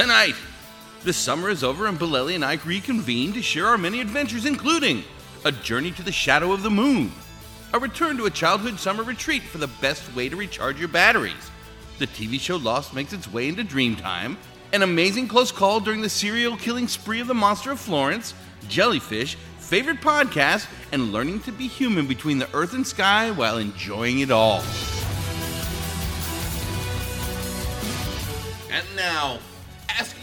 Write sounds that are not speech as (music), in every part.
Tonight, the summer is over and Bolelli and I reconvene to share our many adventures, including a journey to the shadow of the moon, a return to a childhood summer retreat for the best way to recharge your batteries. The TV show Lost makes its way into Dreamtime, an amazing close call during the serial killing spree of the monster of Florence, jellyfish, favorite podcast, and learning to be human between the earth and sky while enjoying it all. And now,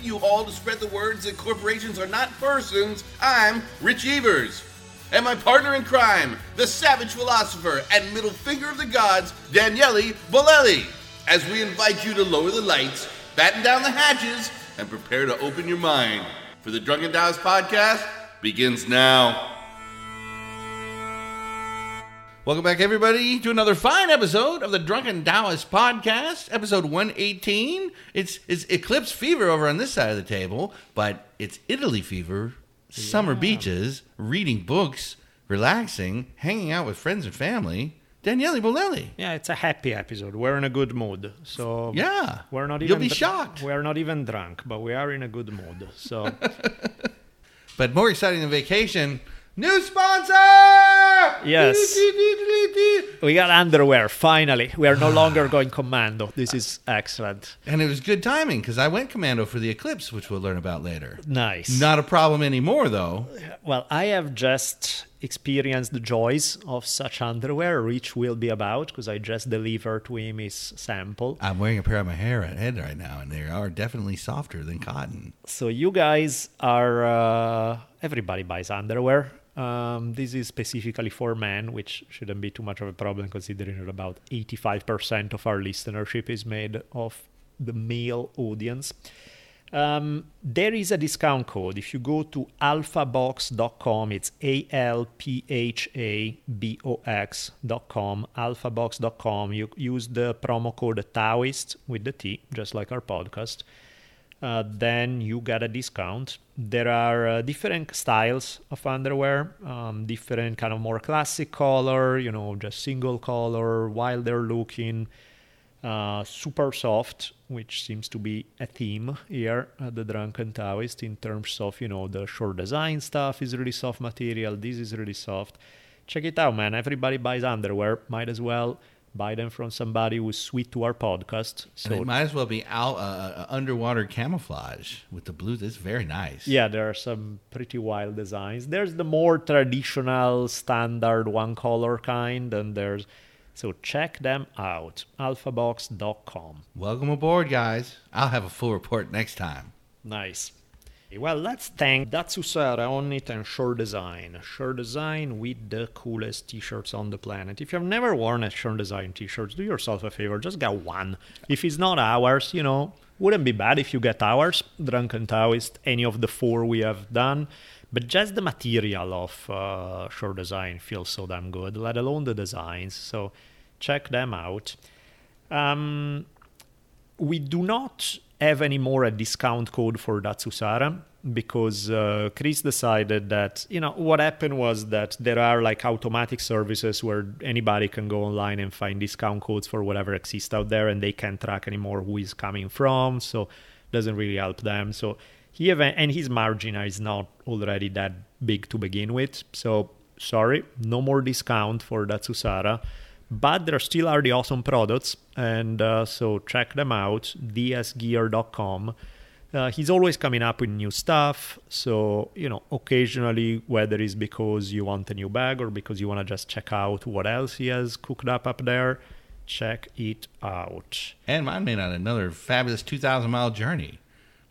you all to spread the words that corporations are not persons, I'm Rich Evers. And my partner in crime, the savage philosopher and middle finger of the gods, Daniele Bolelli, as we invite you to lower the lights, batten down the hatches, and prepare to open your mind. For the Drunken Taoist podcast begins now. Welcome back, everybody, to another fine episode of the Drunken Taoist podcast, episode 118. It's, it's Eclipse fever over on this side of the table, but it's Italy fever, summer beaches, reading books, relaxing, hanging out with friends and family. Daniele Bolelli. Yeah, it's a happy episode. We're in a good mood. So Yeah. we're not even You'll be shocked. We're not even drunk, but we are in a good mood. So (laughs) But more exciting than vacation, new sponsor! Yes. we got underwear finally. We are no longer going commando. This is excellent. And it was good timing because I went commando for the eclipse, which we'll learn about later. Nice. Not a problem anymore, though. Well, I have just experienced the joys of such underwear. Rich will be about because I just delivered to him his sample. I'm wearing a pair of my hair at head right now, and they are definitely softer than cotton. So you guys are uh, everybody buys underwear. Um, this is specifically for men, which shouldn't be too much of a problem considering that about 85% of our listenership is made of the male audience. Um, there is a discount code. If you go to alphabox.com, it's A L P H A B O X.com, alphabox.com. You use the promo code Taoist with the T, just like our podcast uh, then you get a discount. There are uh, different styles of underwear, um, different kind of more classic color, you know, just single color, wilder looking, uh, super soft, which seems to be a theme here at the Drunken Taoist in terms of, you know, the short design stuff is really soft material. This is really soft. Check it out, man. Everybody buys underwear. Might as well buy them from somebody who's sweet to our podcast. And it might as well be out, uh, uh, underwater camouflage with the blues. It's very nice. Yeah, there are some pretty wild designs. There's the more traditional, standard one color kind, and there's so check them out. Alphabox.com. Welcome aboard, guys. I'll have a full report next time. Nice. Well, let's thank Datsusara on it and Shore Design. Shore Design with the coolest t-shirts on the planet. If you've never worn a Shore Design t-shirt, do yourself a favor, just get one. If it's not ours, you know, wouldn't be bad if you get ours, Drunken Taoist, any of the four we have done. But just the material of uh, Shore Design feels so damn good, let alone the designs. So check them out. Um, we do not have any more a discount code for Datsusara? Because uh, Chris decided that you know what happened was that there are like automatic services where anybody can go online and find discount codes for whatever exists out there and they can't track anymore who is coming from so doesn't really help them. So he have, and his margin is not already that big to begin with. So sorry no more discount for Datsusara but there are still are the awesome products and uh, so check them out dsgear.com uh, he's always coming up with new stuff so you know occasionally whether it's because you want a new bag or because you want to just check out what else he has cooked up up there check it out And mine made on another fabulous 2,000 mile journey,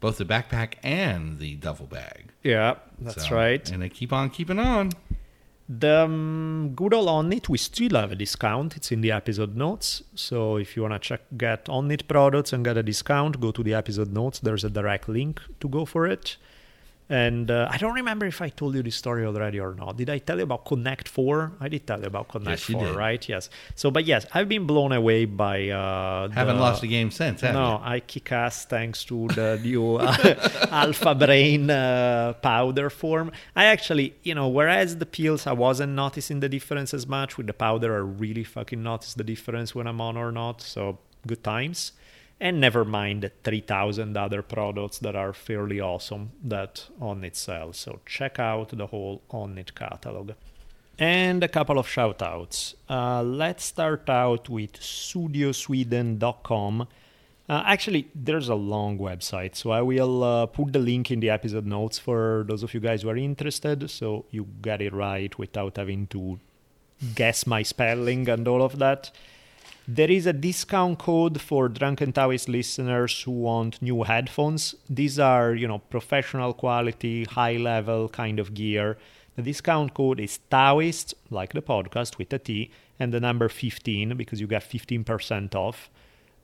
both the backpack and the duffel bag. yeah that's So- right And they keep on keeping on. The um, good old Onnit, we still have a discount. It's in the episode notes. So if you want to check get Onnit products and get a discount, go to the episode notes. There's a direct link to go for it. And uh, I don't remember if I told you this story already or not. Did I tell you about Connect 4? I did tell you about Connect Yes, you 4, did. right? Yes. So, but yes, I've been blown away by. Uh, Haven't the- lost a game since, have no, you? I kick ass thanks to the new (laughs) uh, Alpha Brain uh, powder form. I actually, you know, whereas the pills I wasn't noticing the difference as much, with the powder I really fucking notice the difference when I'm on or not. So good times. And never mind the 3,000 other products that are fairly awesome that Onnit sells. So check out the whole Onnit catalog. And a couple of shout outs. Uh, let's start out with studiosweden.com. Uh, actually, there's a long website, so I will uh, put the link in the episode notes for those of you guys who are interested, so you get it right without having to guess my spelling and all of that. There is a discount code for Drunken Taoist listeners who want new headphones. These are, you know, professional quality, high level kind of gear. The discount code is Taoist, like the podcast with a T, and the number 15 because you get 15% off.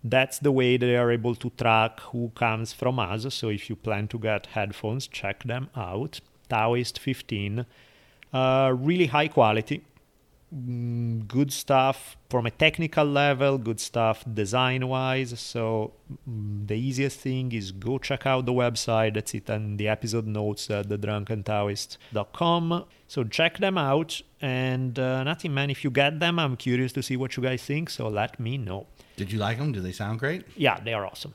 That's the way they are able to track who comes from us. So if you plan to get headphones, check them out. Taoist 15. Uh, really high quality good stuff from a technical level, good stuff design wise. So mm, the easiest thing is go check out the website. That's it and the episode notes at thedrunkentaoist.com. So check them out. And uh, nothing, man, if you get them, I'm curious to see what you guys think. So let me know. Did you like them? Do they sound great? Yeah, they are awesome.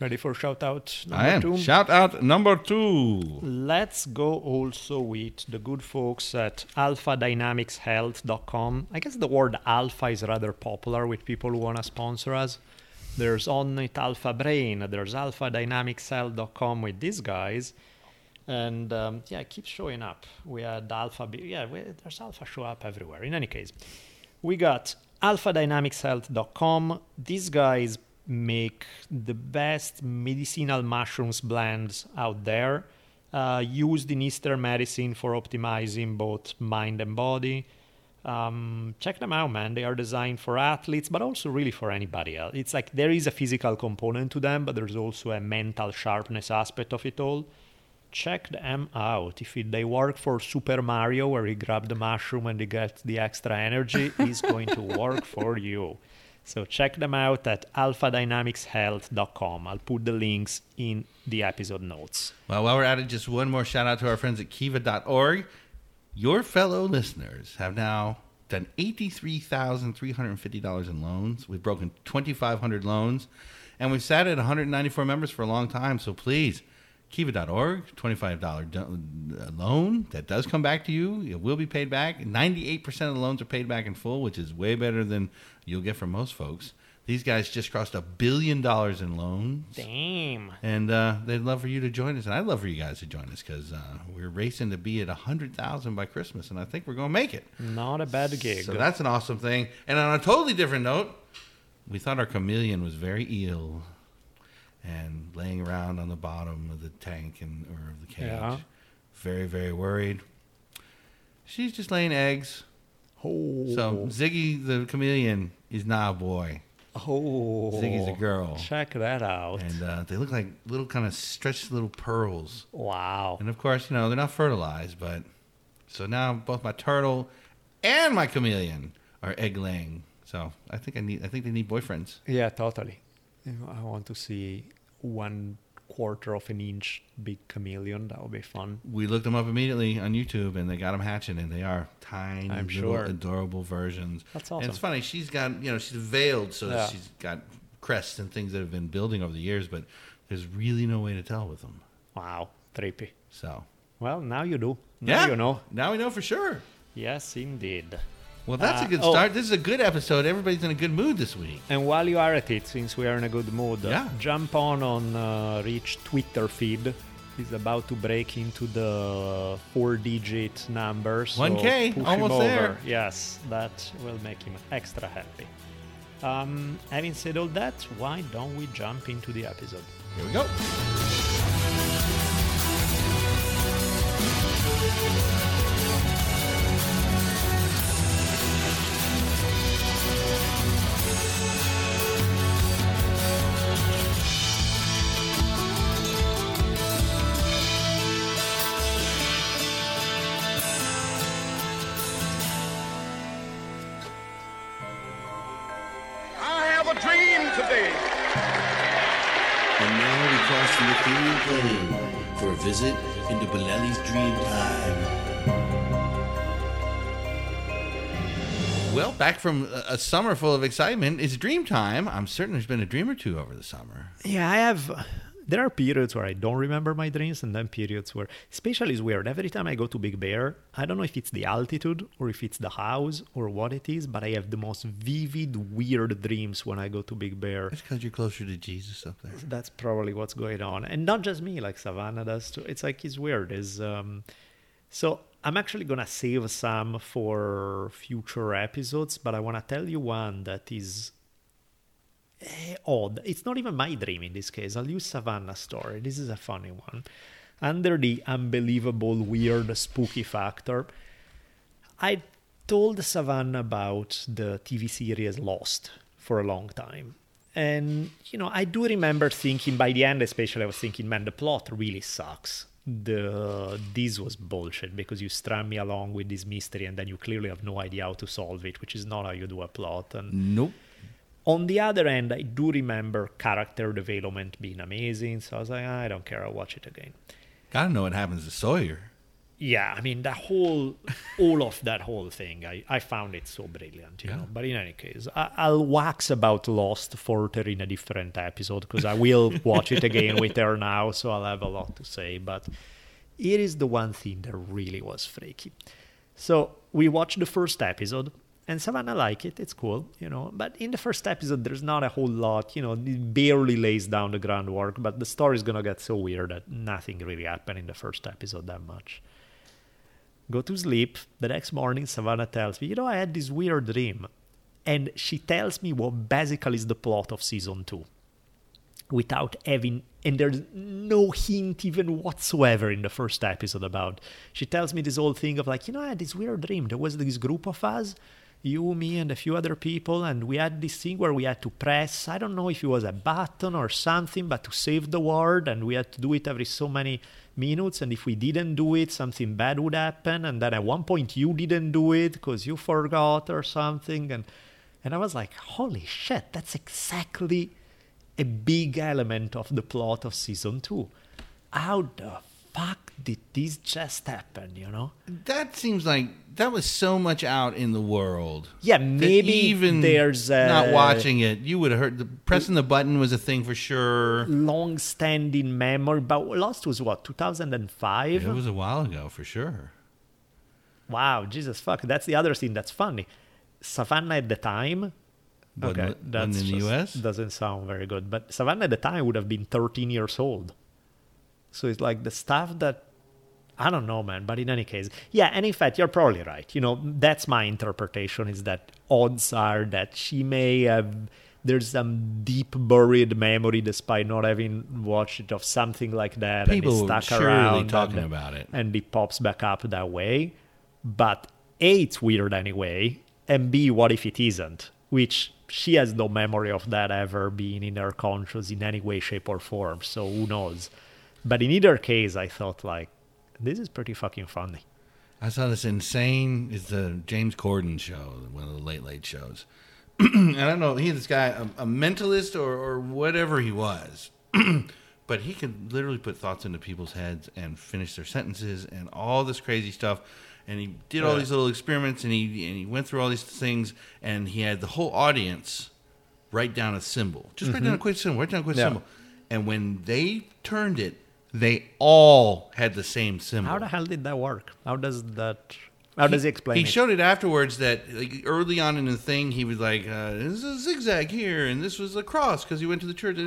Ready for shout out number I am. two? Shout out number two. Let's go also with the good folks at alphadynamicshealth.com. I guess the word alpha is rather popular with people who want to sponsor us. There's Onnit Alpha Brain, there's alphadynamicshealth.com with these guys. And um, yeah, it keeps showing up. We had Alpha, B- yeah, we, there's Alpha show up everywhere. In any case, we got alphadynamicshealth.com. These guys make the best medicinal mushrooms blends out there, uh, used in Eastern medicine for optimizing both mind and body. Um, check them out, man. They are designed for athletes, but also really for anybody else. It's like there is a physical component to them, but there's also a mental sharpness aspect of it all. Check them out. If it, they work for Super Mario, where he grabs the mushroom and he gets the extra energy, it's going to work for you. So check them out at alphadynamicshealth.com. I'll put the links in the episode notes. Well, while we're at it, just one more shout out to our friends at kiva.org. Your fellow listeners have now done $83,350 in loans. We've broken 2,500 loans, and we've sat at 194 members for a long time. So please, kiva.org, $25 uh, loan that does come back to you. It will be paid back. 98% of the loans are paid back in full, which is way better than you'll get from most folks. These guys just crossed a billion dollars in loans. Damn. And uh, they'd love for you to join us. And I'd love for you guys to join us because uh, we're racing to be at 100,000 by Christmas. And I think we're going to make it. Not a bad gig. So that's an awesome thing. And on a totally different note, we thought our chameleon was very ill and laying around on the bottom of the tank and or of the cage. Yeah. Very, very worried. She's just laying eggs. oh. So Ziggy the chameleon is not a boy. oh. Ziggy's a girl. Check that out. And uh, they look like little kind of stretched little pearls. wow. And of course, you know, they're not fertilized, but so now both my turtle and my chameleon are egg laying. So I think I need I think they need boyfriends. Yeah, totally. You know, I want to see one quarter of an inch big chameleon. That would be fun. We looked them up immediately on YouTube and they got them hatching and they are tiny I'm little sure. adorable versions. That's awesome. And it's funny, she's got, you know, she's veiled so Yeah. she's got crests and things that have been building over the years, but there's really no way to tell with them. Wow, trippy. So, Well, now you do. Now yeah. you know. Now we know for sure. Yes, indeed. Well, that's Uh, a good oh. start. This is a good episode. Everybody's in a good mood this week. And while you are at it, since we are in a good mood, Yeah. jump on on uh, Rich Twitter feed. He's about to break into the four-digit numbers. so 1K, almost there. Yes, that will make him extra happy. Um, having said all that, why don't we jump into the episode? Here we go. Visit into Bolelli's dream time. Well, back from a- a summer full of excitement, it's dream time. I'm certain there's been a dream or two over the summer. Yeah, I have. There are periods where I don't remember my dreams, and then periods where, especially, is weird. Every time I go to Big Bear, I don't know if it's the altitude or if it's the house or what it is, but I have the most vivid, weird dreams when I go to Big Bear. It's because you're closer to Jesus up there. That's probably what's going on, and not just me. Like Savannah does too. It's like it's weird. Is um, so I'm actually gonna save some for future episodes, but I want to tell you one that is Eh, odd. It's not even my dream in this case. I'll use Savannah's story. This is a funny one. Under the unbelievable, weird, spooky factor, I told Savannah about the TV series Lost for a long time. And, you know, I do remember thinking by the end, especially, I was thinking, man, the plot really sucks. The this was bullshit because you strand me along with this mystery and then you clearly have no idea how to solve it, which is not how you do a plot. And Nope. On the other end, I do remember character development being amazing. So I was like, I don't care, I'll watch it again. Gotta know what happens to Sawyer. Yeah, I mean the whole, all of that whole thing, I, I found it so brilliant, you Yeah. know. But in any case, I, I'll wax about Lost further in a different episode because I will watch it again with her now, so I'll have a lot to say. But it is the one thing that really was freaky. So we watched the first episode, and Savannah like it. It's cool, you know. But in the first episode, there's not a whole lot, you know. It barely lays down the groundwork. But the story's gonna get so weird that nothing really happened in the first episode that much. Go to sleep. The next morning, Savannah tells me, you know, I had this weird dream, and she tells me what basically is the plot of season two without having and there's no hint even whatsoever in the first episode about she tells me this whole thing of like you know i had this weird dream there was this group of us you me and a few other people and we had this thing where we had to press i don't know if it was a button or something but to save the world and we had to do it every so many minutes and if we didn't do it something bad would happen and then at one point you didn't do it because you forgot or something and and i was like holy shit that's exactly a big element of the plot of season two. How the fuck did this just happen, you know? That seems like that was so much out in the world. Yeah, maybe even there's a not watching it, you would have heard the pressing the button was a thing for sure. long standing memory, but Lost was what, 2005? It was a while ago for sure. Wow, Jesus fuck. That's the other thing that's funny. Savannah at the time. Okay, that's in the US? Doesn't sound very good. But Savannah at the time would have been 13 years old. So it's like the stuff that I don't know, man. But in any case, yeah. And in fact, you're probably right. You know, that's my interpretation. Is that odds are that she may have there's some deep buried memory, despite not having watched it, of something like that, People and it's stuck around talking and, about it. and it pops back up that way. But A, it's weird anyway, and B, what if it isn't? Which she has no memory of that ever being in her conscious in any way, shape, or form. So who knows? But in either case, I thought like, this is pretty fucking funny. I saw this insane. It's the James Corden show, one of the late late shows. (clears throat) and I don't know, he this guy a, a mentalist or, or whatever he was, (clears throat) but he could literally put thoughts into people's heads and finish their sentences and all this crazy stuff. And he did all these little experiments, and he and he went through all these things, and he had the whole audience write down a symbol. Just write down a mm-hmm. quick symbol. Write down a quick Yeah. symbol. And when they turned it, they all had the same symbol. How the hell did that work? How does that? How does he explain it? He it? showed it afterwards that like, early on in the thing, he was like, uh, "This is a zigzag here, and this was a cross because he went to the church."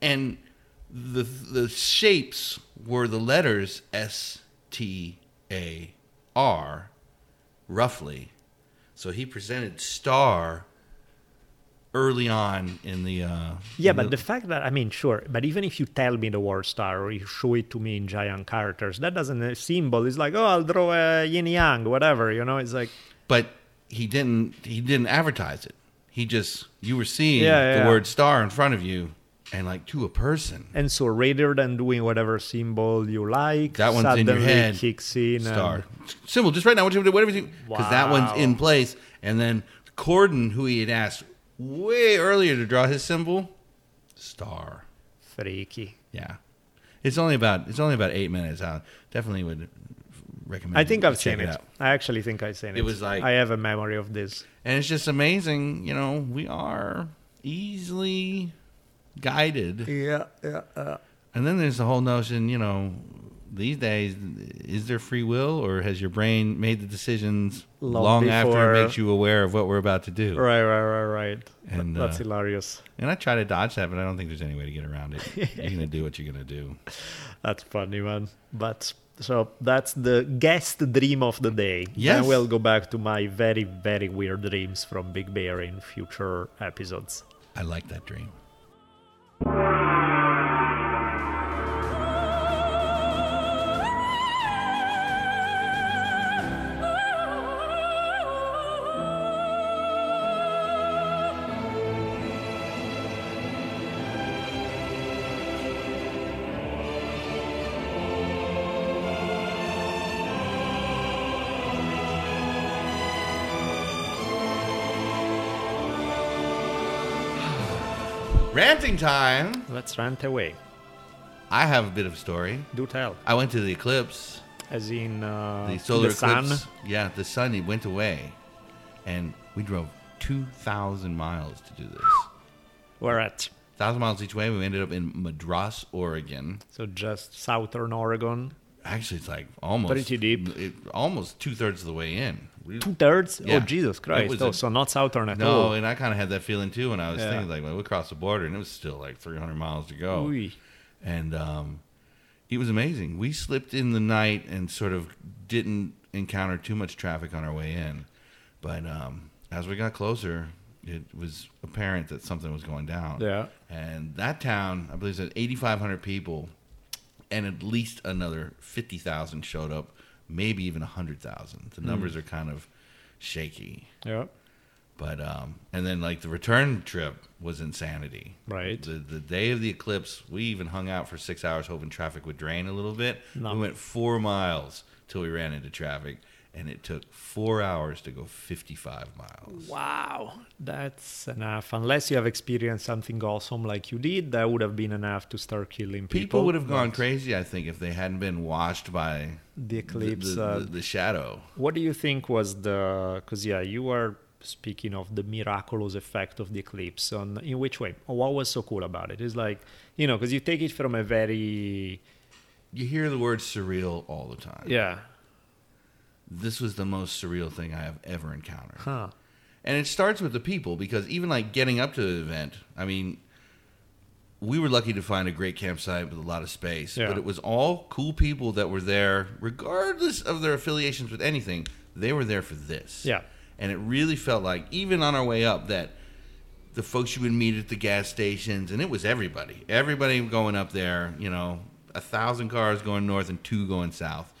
And the the shapes were the letters S T A R, roughly. So he presented star early on in the. Uh, Yeah, in but the fact that I mean, sure, but even if you tell me the word star or you show it to me in giant characters, that doesn't a symbol. It's like, oh, I'll draw a yin yang, whatever. You know, it's like, but he didn't he didn't advertise it. He just you were seeing Yeah, the yeah. word star in front of you, and like to a person. and so rather than doing whatever symbol you like, That one's in your head. kicks in. Star And, symbol. Just right now, what you do, whatever you because that one's in place. And then Corden, who he had asked way earlier to draw his symbol, star. Freaky. Yeah, it's only about it's only about eight minutes. I definitely would recommend. I think you I've check seen it. out. I actually think I've seen it. It was like- I have a memory of this. and it's just amazing. You know, we are easily guided, Yeah, yeah, uh, and then there's the whole notion. You know, these days, is there free will, or has your brain made the decisions Long long, after it makes you aware of what we're about to do? right, right, right, right. And, That's uh, hilarious. And I try to dodge that, but I don't think there's any way to get around it. (laughs) you're gonna do what you're gonna do. That's funny, man. But so that's the guest dream of the day. Yes. And we'll go back to my very, very weird dreams from Big Bear in future episodes. I like that dream. Time. Let's rant away. I have a bit of a story. Do tell. I went to the eclipse, As in uh, the solar the sun. eclipse. Yeah, the sun it went away, and we drove two thousand miles to do this. We're at. Thousand miles each way. We ended up in Madras, Oregon. So just southern Oregon. Actually, it's like almost Pretty deep. It, almost two thirds of the way in. We- Two thirds? Yeah. Oh, Jesus Christ. Oh, a- so not southern at no, all. and I kind of had that feeling too when I was Yeah. thinking like, well, we crossed the border, and it was still like 300 miles to go. Ooh. and um, it was amazing. We slipped in the night and sort of didn't encounter too much traffic on our way in, but um, as we got closer, it was apparent that something was going down. Yeah. And that town, I believe, said 8,500 people, and at least another 50,000 showed up, maybe even a 100,000. The numbers are kind of shaky. Yeah. But um, and then like the return trip was insanity. Right. The the day of the eclipse, we even hung out for six hours hoping traffic would drain a little bit. No. We went four miles till we ran into traffic, and it took four hours to go fifty five miles. Wow. That's enough. Unless you have experienced something awesome like you did, that would have been enough to start killing people. People would have gone crazy, I think, if they hadn't been washed by The the, eclipse. the, uh, the, the shadow. What do you think was the? Because yeah, you were speaking of the miraculous effect of the eclipse. On in which way? What was so cool about it? It's like you know, because you take it from a very You hear the word surreal all the time. yeah, This was the most surreal thing I have ever encountered. huh? And it starts with the people because even like getting up to the event, I mean, we were lucky to find a great campsite with a lot of space, Yeah. but it was all cool people that were there, regardless of their affiliations with anything. They were there for this. Yeah. And it really felt like, even on our way up, that the folks you would meet at the gas stations, and it was everybody, everybody going up there, you know, a thousand cars going north and two going south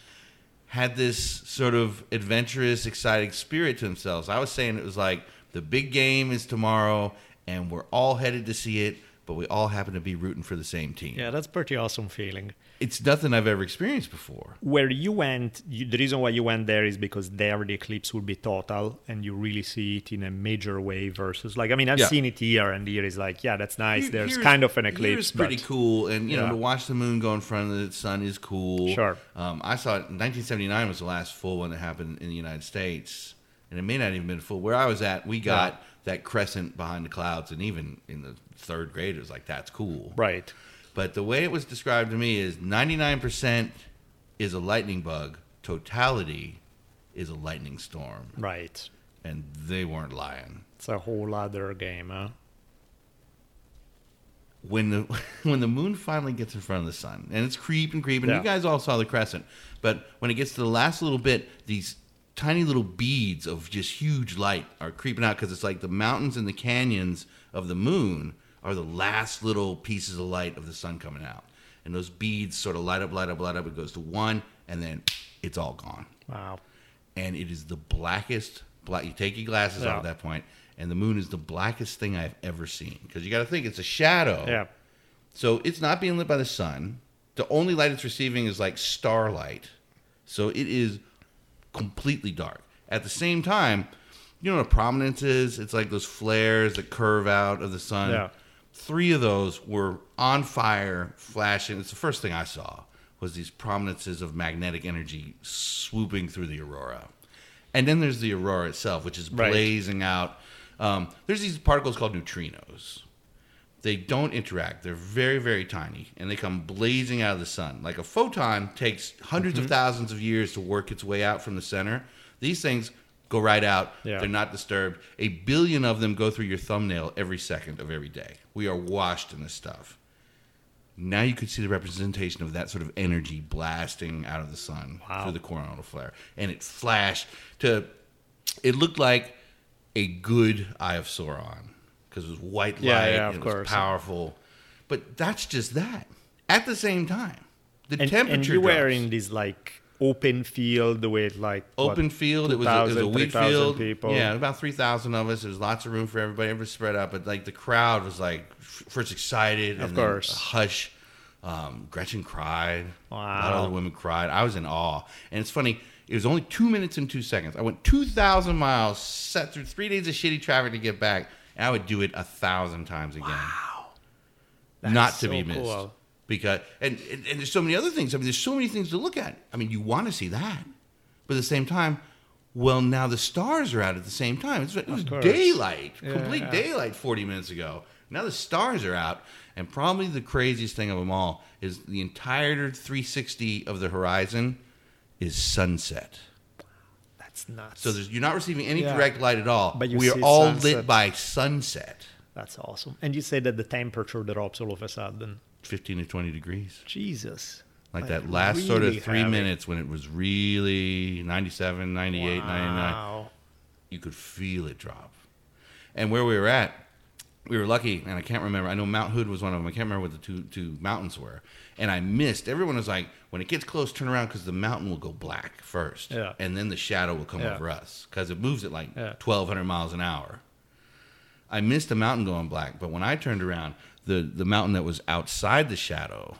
had this sort of adventurous, exciting spirit to themselves. I was saying it was like the big game is tomorrow, and we're all headed to see it, but we all happen to be rooting for the same team. Yeah, that's pretty awesome feeling. It's nothing I've ever experienced before. Where you went, you, the reason why you went there is because there the eclipse will be total, and you really see it in a major way. Versus, like, I mean, I've Yeah. seen it here, and here is like, yeah, that's nice. Here- There's kind of an eclipse, pretty but cool, and you know to watch the moon go in front of the sun is cool. Sure. Um, I saw it. 1979 was the last full one that happened in the United States, and it may not even been full. Where I was at, we got Yeah. that crescent behind the clouds, and even in the third grade, it was like that's cool. right. But the way it was described to me is 99% is a lightning bug, totality is a lightning storm, Right. and they weren't lying. It's a whole other game, huh? when the (laughs) when the moon finally gets in front of the sun and it's creeping creeping Yeah. you guys all saw the crescent but when it gets to the last little bit these tiny little beads of just huge light are creeping out because it's like the mountains and the canyons of the moon are the last little pieces of light of the sun coming out and those beads sort of light up light up light up it goes to one and then it's all gone Wow. and it is the blackest black you take your glasses Yeah. off at that point and the moon is the blackest thing i've ever seen because you got to think it's a shadow Yeah. so it's not being lit by the sun. The only light it's receiving is like starlight. So it is completely dark. At the same time, you know what a prominence is? It's like those flares that curve out of the sun. Yeah. Three of those were on fire, flashing. It's the first thing I saw was these prominences of magnetic energy swooping through the aurora. And then there's the aurora itself, which is Right. blazing out. Um, there's these particles called neutrinos. They don't interact. They're very, very tiny, and they come blazing out of the sun. Like a photon takes 100s Mm-hmm. of thousands of years to work its way out from the center. These things go right out. Yeah. They're not disturbed. A billion of them go through your thumbnail every second of every day. We are washed in this stuff. Now you could see the representation of that sort of energy blasting out of the sun Wow. through the coronal flare, and it flashed to. It looked like a good Eye of Sauron because it was white light Yeah, yeah, of and it was course. powerful. But that's just that. At the same time, the And, temperature and you were drops. in this like open field with like what, open field. It was, a, it was a wheat 3,000 field. people. Yeah, about three thousand of us. There's lots of room for everybody. Everybody spread out, but like the crowd was like first excited, Of and course. hush. Um, Gretchen cried. A lot of Wow. other women cried. I was in awe, and it's funny. It was only two minutes and two seconds. I went two thousand miles, set through three days of shitty traffic to get back, and I would do it a thousand times again. That's Not to so be missed cool. Because and, and and there's so many other things. I mean, there's so many things to look at. I mean, you want to see that, but at the same time, well, now the stars are out at the same time. It's, it was daylight, Yeah, complete yeah. daylight, 40 minutes ago. Now the stars are out, and probably the craziest thing of them all is the entire 360 of the horizon is sunset. That's nuts. So there's, you're not receiving any Yeah. direct light at all. But you we are all sunset. lit by sunset, That's awesome. And you say that the temperature drops all of a sudden. 15 to 20 degrees. Jesus. like that last sort of three heavy. minutes when it was really 97 98 99 Wow. you could feel it drop and where we were at we were lucky and i can't remember i know mount hood was one of them i can't remember what the two two mountains were and i missed everyone was like when it gets close turn around because the mountain will go black first Yeah. and then the shadow will come Yeah. over us because it moves at like Yeah. 1200 miles an hour I missed the mountain going black, but when I turned around, the the mountain that was outside the shadow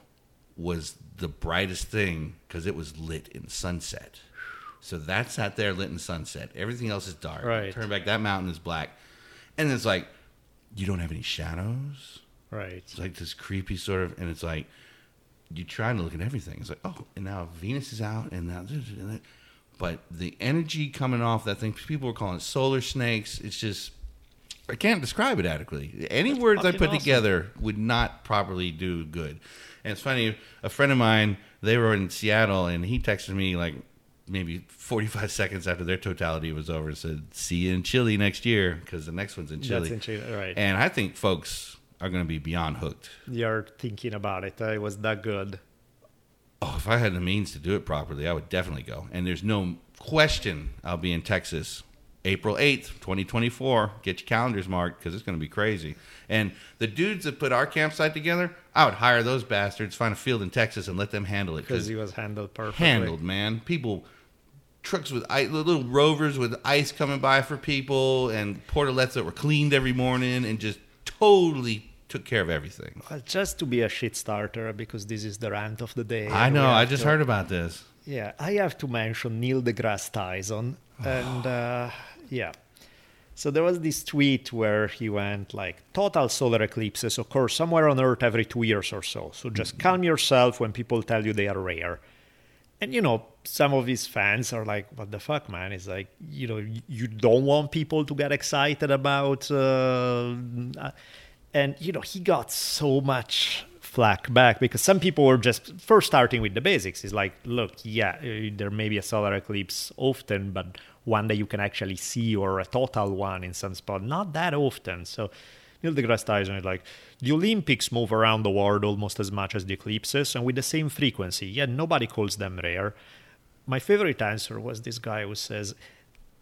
was the brightest thing because it was lit in sunset. So that sat there lit in sunset. Everything else is dark. Right. Turn back, that mountain is black, and it's like you don't have any shadows. Right. It's like this creepy sort of, and it's like you're trying to look at everything. It's like, oh, and now Venus is out, and now, but the energy coming off that thing, people were calling it solar snakes. It's just, I can't describe it adequately. Any That's words I put awesome. together would not properly do good. And it's funny, a friend of mine, they were in Seattle, and he texted me like maybe 45 (laughs) seconds after their totality was over and said, see you in Chile next year, because the next one's in Chile. That's in Chile, right. And I think folks are going to be beyond hooked. You're thinking about it. Uh, it was that good. Oh, if I had the means to do it properly, I would definitely go. And there's no question I'll be in Texas April 8th, 2024. Get your calendars marked because it's going to be crazy. And the dudes that put our campsite together, I would hire those bastards, find a field in Texas, and let them handle it. Because he was handled perfectly. handled, man. People, trucks with ice, little rovers with ice coming by for people, and portalets that were cleaned every morning, and just totally took care of everything. Well, just to be a shit starter, because this is the rant of the day. I know. I just to- heard about this. Yeah, I have to mention Neil deGrasse Tyson, and uh, yeah. So there was this tweet where he went like, "Total solar eclipses occur somewhere on Earth every two years or so. So just calm yourself when people tell you they are rare." And you know, some of his fans are like, "What the fuck, man?" It's like, you know, you don't want people to get excited about. Uh, and you know, he got so much flack back because some people were just first starting with the basics. It's like, look, yeah, uh, there may be a solar eclipse often, but one that you can actually see or a total one in some spot, not that often. So. Neil deGrasse Tyson is like, the Olympics move around the world almost as much as the eclipses and with the same frequency, yet nobody calls them rare. My favorite answer was this guy who says,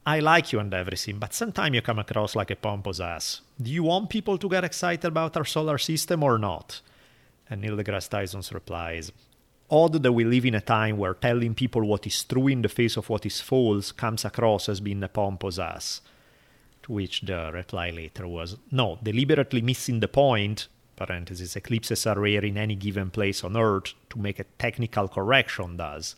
I like you and everything, but sometimes you come across like a pompous ass. Do you want people to get excited about our solar system or not? And Neil deGrasse Tyson's replies, Odd that we live in a time where telling people what is true in the face of what is false comes across as being a pompous ass. To which the reply later was, No, deliberately missing the point, parentheses, eclipses are rare in any given place on Earth, to make a technical correction does.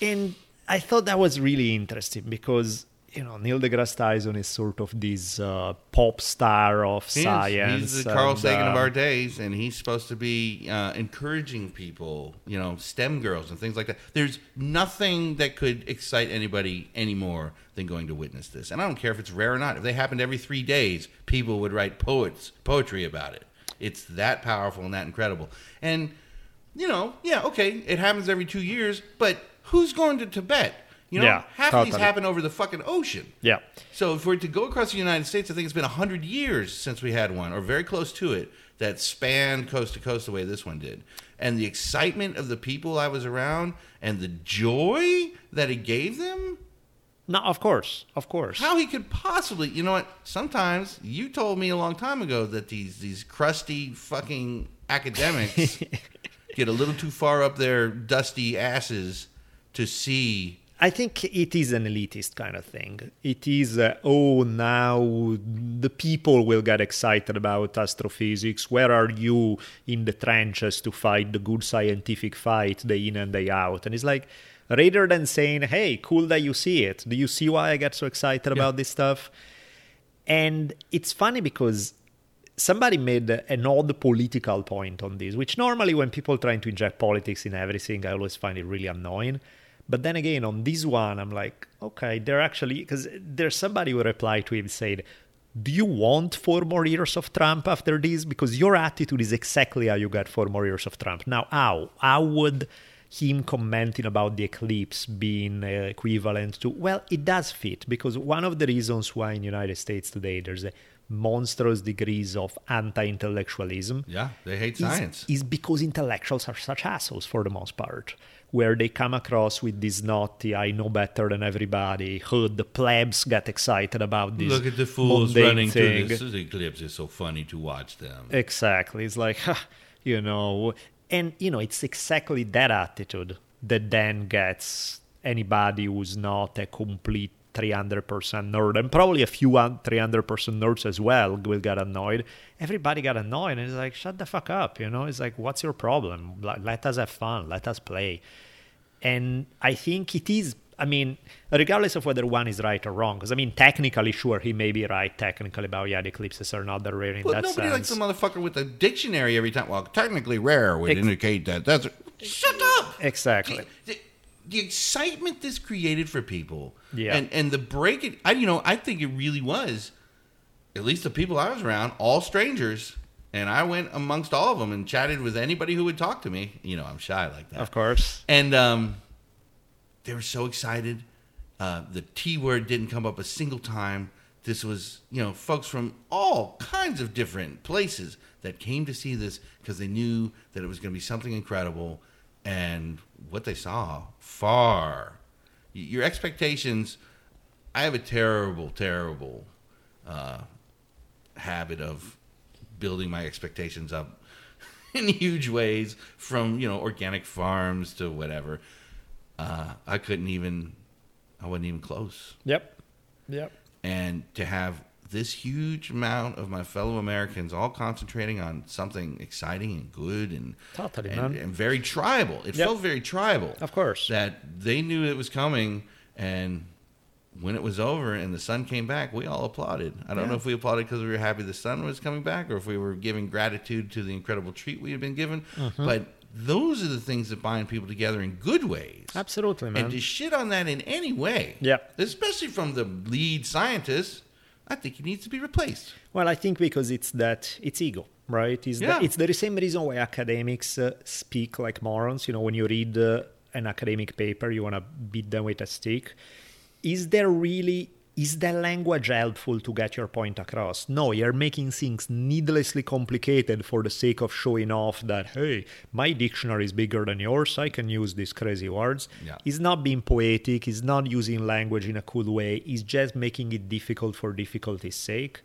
And I thought that was really interesting because you know, Neil deGrasse Tyson is sort of this uh, pop star of He is. science. He's the Carl and, Sagan of uh, our days, and he's supposed to be uh, encouraging people, you know, STEM girls and things like that. There's nothing that could excite anybody anymore than going to witness this. And I don't care if it's rare or not. If they happened every three days, people would write poets poetry about it. It's that powerful and that incredible. And you know, yeah, okay, it happens every two years, but who's going to Tibet? You know, Yeah, half of these totally. happen over the fucking ocean. Yeah. So if we're to go across the United States, I think it's been hundred years since we had one, or very close to it, that spanned coast to coast the way this one did. And the excitement of the people I was around, and the joy that it gave them. No, of course, of course. How he could possibly, you know what? Sometimes you told me a long time ago that these these crusty fucking academics (laughs) get a little too far up their dusty asses to see I think it is an elitist kind of thing. It is, uh, oh, now the people will get excited about astrophysics. Where are you in the trenches to fight the good scientific fight day in and day out? And it's like, rather than saying, hey, cool that you see it, do you see why I get so excited about this stuff? And it's funny because somebody made an odd political point on this, which normally when people trying to inject politics in everything, I always find it really annoying. But then again, on this one, I'm like, okay, they're actually because there's somebody who replied to him said, "Do you want four more years of Trump after this? Because your attitude is exactly how you got four more years of Trump." Now, how how would him commenting about the eclipse being uh, equivalent to well it does fit because one of the reasons why in the united states today there's a monstrous degrees of anti-intellectualism Yeah, they hate is, science. is because intellectuals are such assholes for the most part where they come across with this naughty i know better than everybody hood the plebs get excited about this Look at the fools running thing. through this eclipse. It's so funny to watch them. Exactly. It's like, (laughs) you know, and, you know, it's exactly that attitude that then gets anybody who's not a complete 300% nerd, and probably a few 300% nerds as well will get annoyed. Everybody got annoyed, and it's like, shut the fuck up, you know? It's like, what's your problem? Let us have fun, let us play. And I think it is, I mean, regardless of whether one is right or wrong, because I mean, technically, sure, he may be right technically about, yeah, the eclipses are not that rare in Well, that nobody likes sense. a motherfucker with a dictionary every time. Well, technically rare would Ex- indicate that. That's shut up. Exactly. The, the excitement this created for people, Yeah. and and the break it. I you know I think it really was, at least the people I was around, all strangers, and I went amongst all of them and chatted with anybody who would talk to me. You know, I'm shy like that. Of course. And um, they were so excited. Uh, the T word didn't come up a single time. This was, you know, folks from all kinds of different places that came to see this because they knew that it was going to be something incredible. And what they saw, far. Your expectations. I have a terrible, terrible uh, habit of building my expectations up (laughs) in huge ways from you know organic farms to whatever uh, i couldn't even i wasn't even close Yep. Yep. and to have this huge amount of my fellow americans all concentrating on something exciting and good and Totally, and, and very tribal it Yep. felt very tribal Of course. that they knew it was coming and when it was over and the sun came back we all applauded i don't Yeah. know if we applauded because we were happy the sun was coming back or if we were giving gratitude to the incredible treat we had been given Mm-hmm. but those are the things that bind people together in good ways Absolutely, man. and to shit on that in any way Yeah. especially from the lead scientist i think he needs to be replaced Well, I think because it's that it's ego, right? It's, Yeah. the, it's the same reason why academics uh, speak like morons. You know, when you read uh, an academic paper, you want to beat them with a stick. Is there really is that language helpful to get your point across? No, you're making things needlessly complicated for the sake of showing off that hey, my dictionary is bigger than yours. I can use these crazy words. Yeah. He's not being poetic. He's not using language in a cool way. He's just making it difficult for difficulty's sake.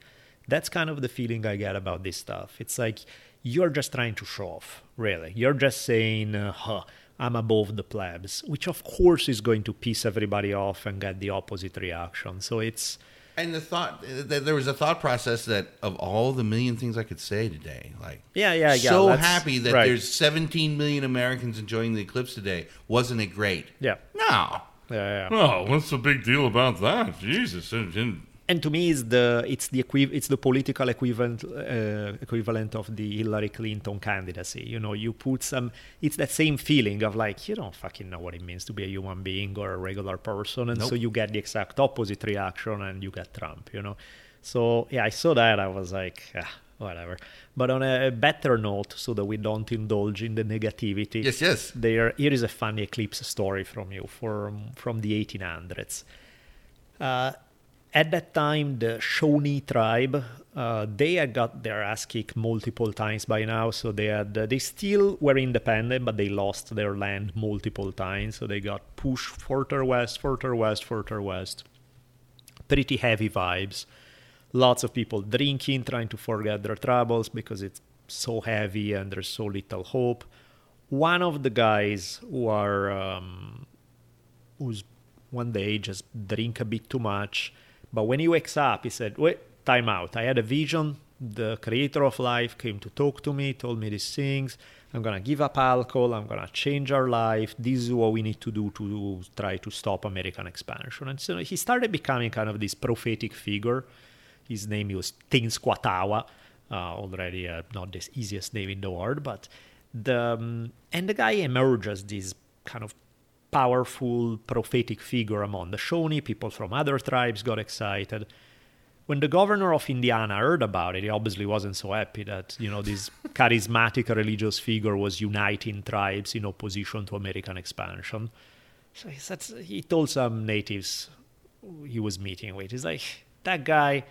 That's kind of the feeling I get about this stuff. It's like you're just trying to show off, really. You're just saying, uh, huh, I'm above the plebs, which of course is going to piss everybody off and get the opposite reaction. So it's. and the thought that there was a thought process that of all the million things i could say today like Yeah, yeah, yeah, so happy that right. there's 17 million americans enjoying the eclipse today wasn't it great Yeah. no yeah, yeah. Oh, what's the big deal about that? Jesus. And, and and to me it's the it's the equi- it's the political equivalent uh, equivalent of the Hillary Clinton candidacy. You know, you put some it's that same feeling of like you don't fucking know what it means to be a human being or a regular person, and so you get the exact opposite reaction, and you get Trump. You know, so yeah, I saw that I was like. Ah, Whatever, but on a better note, so that we don't indulge in the negativity. Yes, yes. There, here is a funny eclipse story from you from from the 1800s. Uh, at that time, the Shawnee tribe, uh, they had got their ass kicked multiple times by now. So they had, uh, they still were independent, but they lost their land multiple times. So they got pushed further west, further west, further west. Pretty heavy vibes. Lots of people drinking, trying to forget their troubles because it's so heavy and there's so little hope. One of the guys who are um, who's one day just drink a bit too much. But when he wakes up, he said, Wait, time out. I had a vision. The creator of life came to talk to me, told me these things. I'm going to give up alcohol. I'm going to change our life. This is what we need to do to try to stop American expansion. And so he started becoming kind of this prophetic figure. His name was Tenskwatawa, uh, already uh, not the easiest name in the world, but the um, and the guy emerges this kind of powerful prophetic figure among the Shawnee. People from other tribes got excited. When the governor of Indiana heard about it, he obviously wasn't so happy that you know this (laughs) charismatic religious figure was uniting tribes in opposition to American expansion. So he said he told some natives he was meeting with, he's like that guy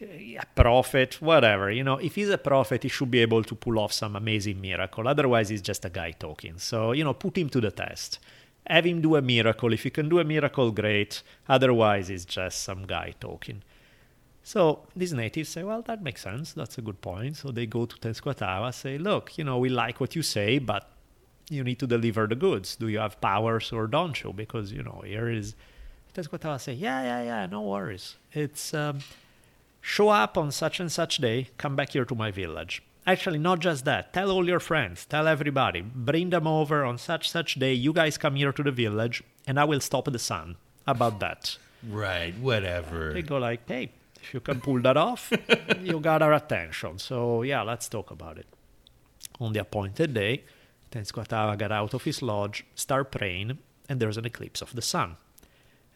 a prophet, whatever. You know, if he's a prophet, he should be able to pull off some amazing miracle. Otherwise, he's just a guy talking. So, you know, put him to the test. Have him do a miracle. If he can do a miracle, great. Otherwise, it's just some guy talking. So these natives say, well, that makes sense. That's a good point. So they go to Tenskwatawa, say, look, you know, we like what you say, but you need to deliver the goods. Do you have powers or don't you? Because, you know, here is Tenskwatawa say, yeah, yeah, yeah, no worries. It's um, show up on such and such day, come back here to my village. Actually, not just that. Tell all your friends, tell everybody, bring them over on such such day. You guys come here to the village, and I will stop the sun. About that? right, whatever. They go like, hey, if you can pull that off, (laughs) you got our attention. So yeah, let's talk about it. On the appointed day, Tenskwatawa got out of his lodge, start praying, and there's an eclipse of the sun.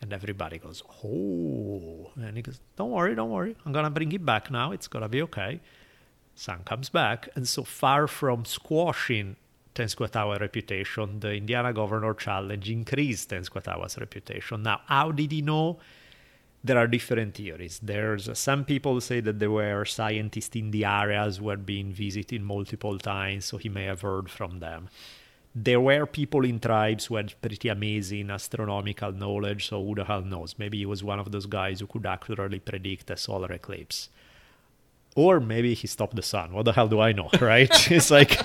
And everybody goes, oh. And he goes, don't worry, don't worry. I'm going to bring it back now. It's going to be okay. Sun comes back. And so far from squashing Tenskwatawa's reputation, the Indiana governor challenge increased Tenskwatawa's reputation. Now, how did he know? There are different theories. There's uh, some people say that there were scientists in the areas who had been visited multiple times, so he may have heard from them there were people in tribes who had pretty amazing astronomical knowledge, so who the hell knows? Maybe he was one of those guys who could accurately predict a solar eclipse. Or maybe he stopped the sun. What the hell do I know, (laughs) right? (laughs) it's like,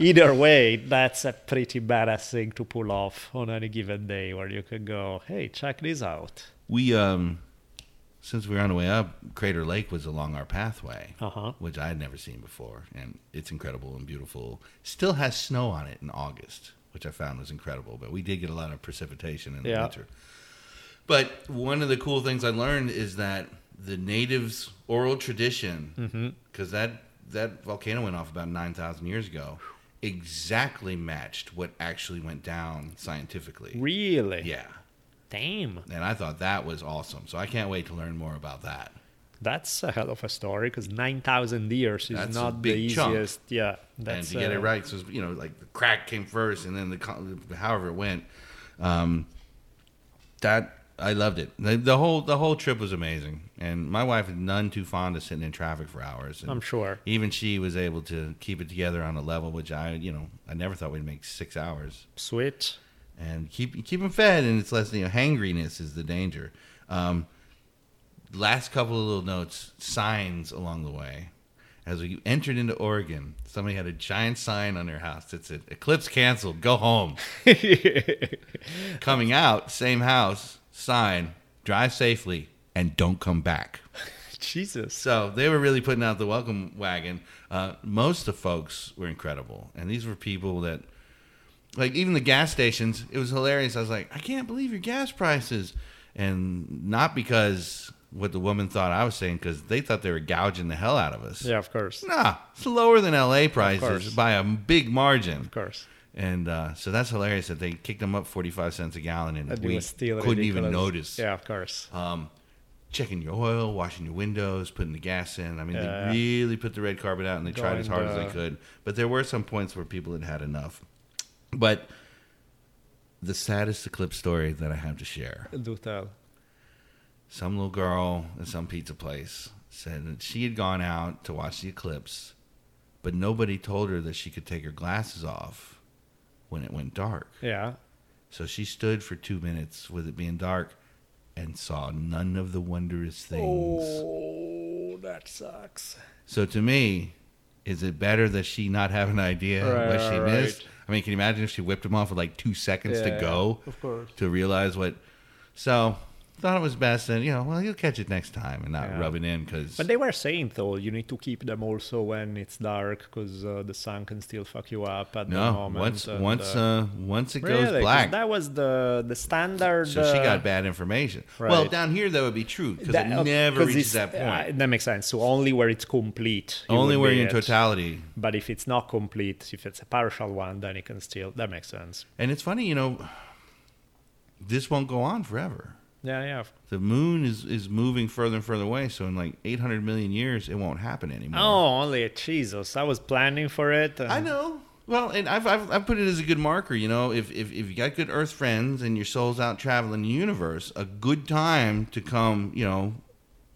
either way, that's a pretty badass thing to pull off on any given day where you can go, hey, check this out. We um since we were on the way up, Crater Lake was along our pathway, Uh-huh. which I had never seen before, and it's incredible and beautiful. Still has snow on it in August, which I found was incredible. But we did get a lot of precipitation in the Yeah. winter. But one of the cool things I learned is that the natives' oral tradition, because that that volcano went off about nine thousand years ago, exactly matched what actually went down scientifically. Really? Yeah. Damn. And I thought that was awesome. So I can't wait to learn more about that. That's a hell of a story because 9,000 years is That's not the big chunk. easiest. Yeah. and That's, to get it uh, right, so you know, like the crack came first, and then the however it went. Um, that I loved it. The, the whole the whole trip was amazing, and my wife is none too fond of sitting in traffic for hours. And I'm sure. even she was able to keep it together on a level which I, you know, I never thought we'd make six hours Sweet. and keep keep them fed, and it's less you know hangriness is the danger. Um, last couple of little notes, signs along the way. As we entered into Oregon, somebody had a giant sign on their house that said "Eclipse canceled, go home." (laughs) Coming out, same house, sign, drive safely, and don't come back. (laughs) Jesus. So they were really putting out the welcome wagon. Uh, most of the folks were incredible, and these were people that like even the gas stations, it was hilarious. I was like, I can't believe your gas prices, and not because what the woman thought I was saying, because they thought they were gouging the hell out of us. Yeah, of course. Nah, it's lower than LA prices by a big margin. Of course. And uh, so that's hilarious that they kicked them up 45 cents a gallon and we couldn't even notice. Yeah, of course. Um, checking your oil, washing your windows, putting the gas in. I mean, Yeah. they really put the red carpet out and they tried as hard Going as they could. But there were some points where people had had enough. But the saddest eclipse story that I have to share Do tell. some little girl at some pizza place said that she had gone out to watch the eclipse, but nobody told her that she could take her glasses off when it went dark. Yeah. So she stood for two minutes with it being dark and saw none of the wondrous things. Oh, that sucks. So to me, is it better that she not have an idea Right, what she right, missed? I mean, can you imagine if she whipped him off with like two seconds to go Of course. to realize what? So thought it was best, and you know, well, you'll catch it next time and not Yeah. rub it in because. But they were saying though, you need to keep them also when it's dark because uh, the sun can still fuck you up at the no, moment. once and, once uh, uh, once it really? goes black, That was the the standard. so she uh, got bad information. Well, down here that would be true because it never never reaches that point. uh, that makes sense. So only where it's complete. Only where you're in it. totality. But if it's not complete, if it's a partial one, then it can still. That makes sense. And it's funny, you know, this won't go on forever. Yeah, yeah. The moon is, is moving further and further away, so in like 800 million years, it won't happen anymore. Oh, only a Jesus! I was planning for it. and- I know. Well, and I've, I've, I've put it as a good marker, you know, if, if, if you got good Earth friends and your soul's out traveling the universe, a good time to come, you know,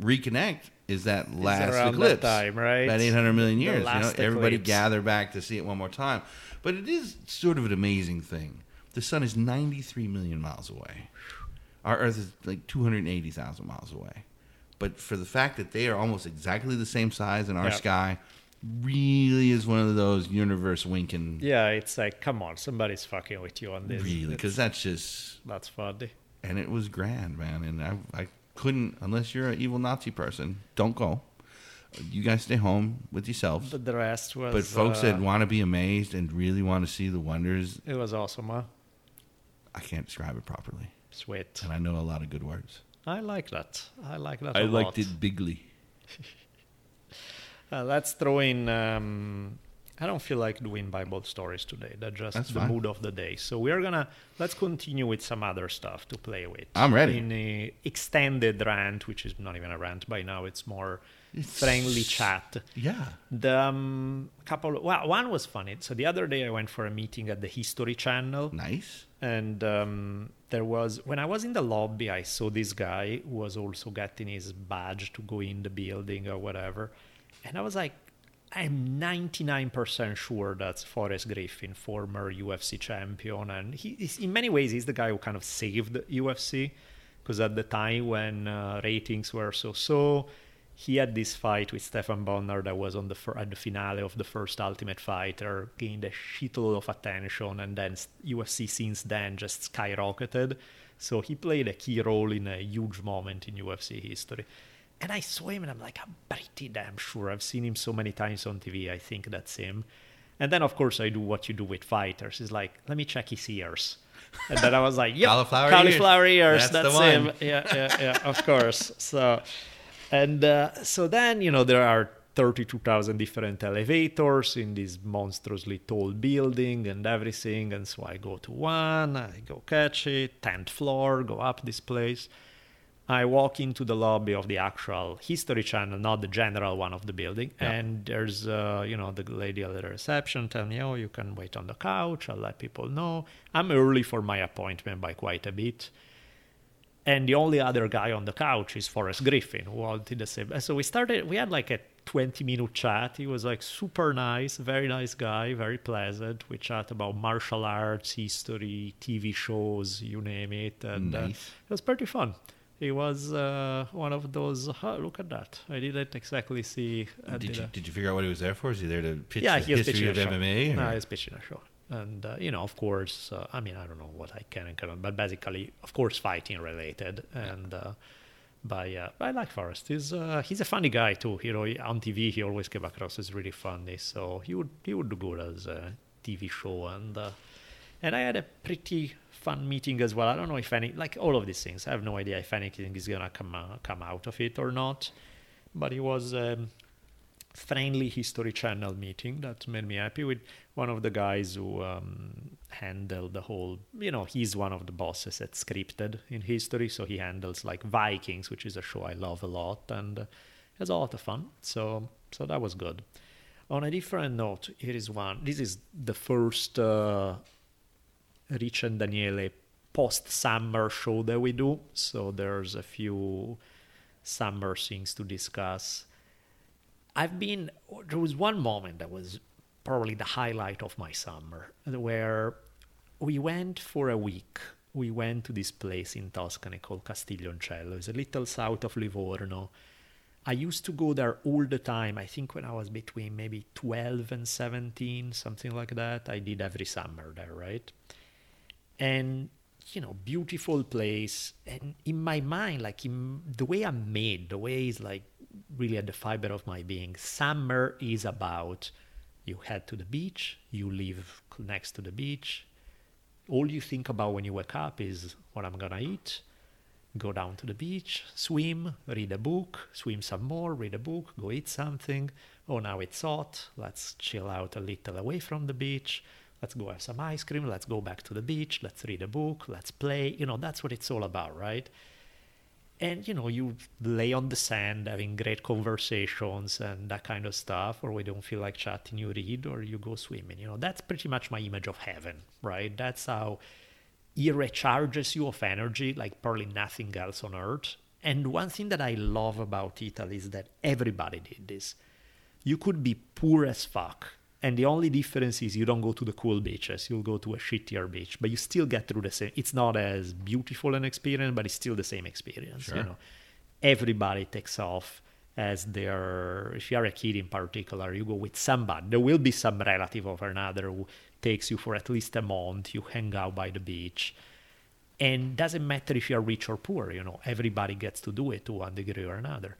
reconnect is that last around that eclipse. time, right? That 800 million years. You know, everybody eclipse. gather back to see it one more time. But it is sort of an amazing thing. The sun is 93 million miles away. Our Earth is like 280,000 miles away. But for the fact that they are almost exactly the same size in our Yeah. sky, really is one of those universe winking. Yeah, it's like, come on, somebody's fucking with you on this. Really, because that's just, that's funny. and it was grand, man. And I, I couldn't, unless you're an evil Nazi person, don't go. You guys stay home with yourselves. But the rest was. But folks uh, that want to be amazed and really want to see the wonders, it was awesome, huh? I can't describe it properly. Sweet. And I know a lot of good words. I like that. I like that. a lot. It bigly. (laughs) Uh, let's throw in. Um, I don't feel like doing Bible stories today. That's just That's the fine. mood of the day. So we're gonna let's continue with some other stuff to play with. I'm ready. In a extended rant, which is not even a rant by now. It's more It's- friendly chat. Yeah. The um, couple. Well, one was funny. So the other day I went for a meeting at the History Channel. Nice. and um, there was when I was in the lobby, I saw this guy who was also getting his badge to go in the building or whatever, and I was like, I'm 99% sure that's Forrest Griffin, former UFC champion, and he in many ways he's the guy who kind of saved UFC because at the time when uh, ratings were so-so. He had this fight with Stephan Bonnar that was on the fir- at the finale of the first Ultimate Fighter, gained a shitload of attention, and then UFC since then just skyrocketed. So he played a key role in a huge moment in UFC history. And I saw him, and I'm like, I'm pretty damn sure I've seen him so many times on TV. I think that's him. And then, of course, I do what you do with fighters. It's like, let me check his ears. And then I was like, yep, Cauliflower ears. cauliflower ears. That's the That's, one. him. Yeah, yeah, yeah. Of course. So, and uh, so then you know there are 32,000 different elevators in this monstrously tall building and everything. And so I go to one, I go catch it, 10th floor, go up this place. I walk into the lobby of the actual History Channel, not the general one of the building, and there's, uh, you know, the lady at the reception tell me, "Oh, you can wait on the couch." I'll let people know. I'm early for my appointment by quite a bit, and the only other guy on the couch is Forrest Griffin, who wanted the same. So we started. We had like a 20 minute chat. He was like super nice, very nice guy, very pleasant. We chat about martial arts, history, TV shows, you name it, and uh, Nice. it was pretty fun. He was uh, one of those. "Huh, look at that! I didn't exactly see. I Did did you, did you figure out what he was there for? Is he there to pitch yeah, the history of. MMA? No, or- he was pitching a show, and uh, you know, of course, uh, I mean, I don't know what I can and cannot, but basically, of course, fighting related, and. Uh, but yeah, I like Forrest. He's uh, he's a funny guy too. You know, on TV he always came across as really funny. So he would he would do good as a TV show, and uh, And I had a pretty fun meeting as well. I don't know if any, like all of these things, I have no idea if anything is gonna come uh, come out of it or not. But it was a friendly History Channel meeting that made me happy with one of the guys who um, handled the whole. You know, he's one of the bosses at Scripted in history, so he handles like Vikings, which is a show I love a lot, and uh, was a lot of fun. So so that was good. On a different note, here is one. This is the first uh, Rich and Daniele post summer show that we do. So there's a few summer things to discuss. I've been, there was one moment that was probably the highlight of my summer where we went for a week. We went to this place in Tuscany called Castiglioncello. It's a little south of Livorno. I used to go there all the time. I think when I was between maybe 12 and 17, something like that. I did every summer there, right? and you know beautiful place and in my mind like in the way i'm made the way is like really at the fiber of my being. Summer is about you head to the beach you live next to the beach. All you think about when you wake up is what i'm gonna eat go down to the beach swim read a book swim some more read a book go eat something. Oh now it's hot let's chill out a little away from the beach. Let's go have some ice cream let's go back to the beach let's read a book let's play. You know that's what it's all about right and you know you lay on the sand having great conversations and that kind of stuff or we don't feel like chatting you read or you go swimming you know. That's pretty much my image of heaven right? That's how it recharges you of energy like probably nothing else on earth. And one thing that i love about italy is that everybody did this. You could be poor as fuck and the only difference is you don't go to the cool beaches you'll go to a shittier beach but you still get through the same it's not as beautiful an experience but it's still the same experience Sure. you know. Everybody takes off as their if you're a kid in particular you go with somebody. There will be some relative of another who takes you for at least a month you hang out by the beach. And doesn't matter if you're rich or poor you know everybody gets to do it to one degree or another.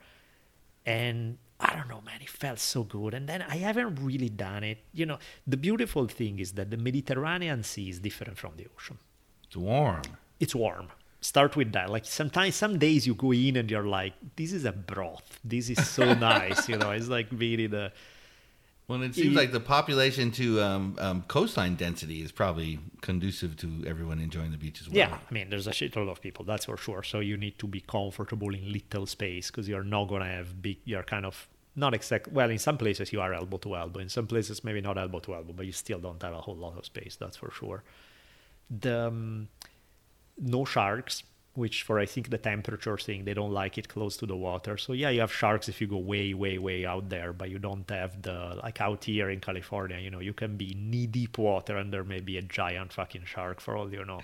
And I don't know, man, it felt so good. And then I haven't really done it. You know, the beautiful thing is that the Mediterranean Sea is different from the ocean. It's warm. It's warm. Start with that. Like sometimes, some days you go in and you're like, this is a broth. This is so (laughs) nice. You know, it's like really the. Well, it seems like the population to um, um, coastline density is probably conducive to everyone enjoying the beach as well. Yeah, I mean, there's a shitload of people, that's for sure. So you need to be comfortable in little space because you're not going to have big, you're kind of not exact. Well, in some places you are elbow to elbow. In some places, maybe not elbow to elbow, but you still don't have a whole lot of space, that's for sure. The um, no sharks, which for I think the temperature thing, they don't like it close to the water. So yeah, you have sharks if you go way, way, way out there, but you don't have the like out here in California. You know, you can be knee deep water and there may be a giant fucking shark for all you know.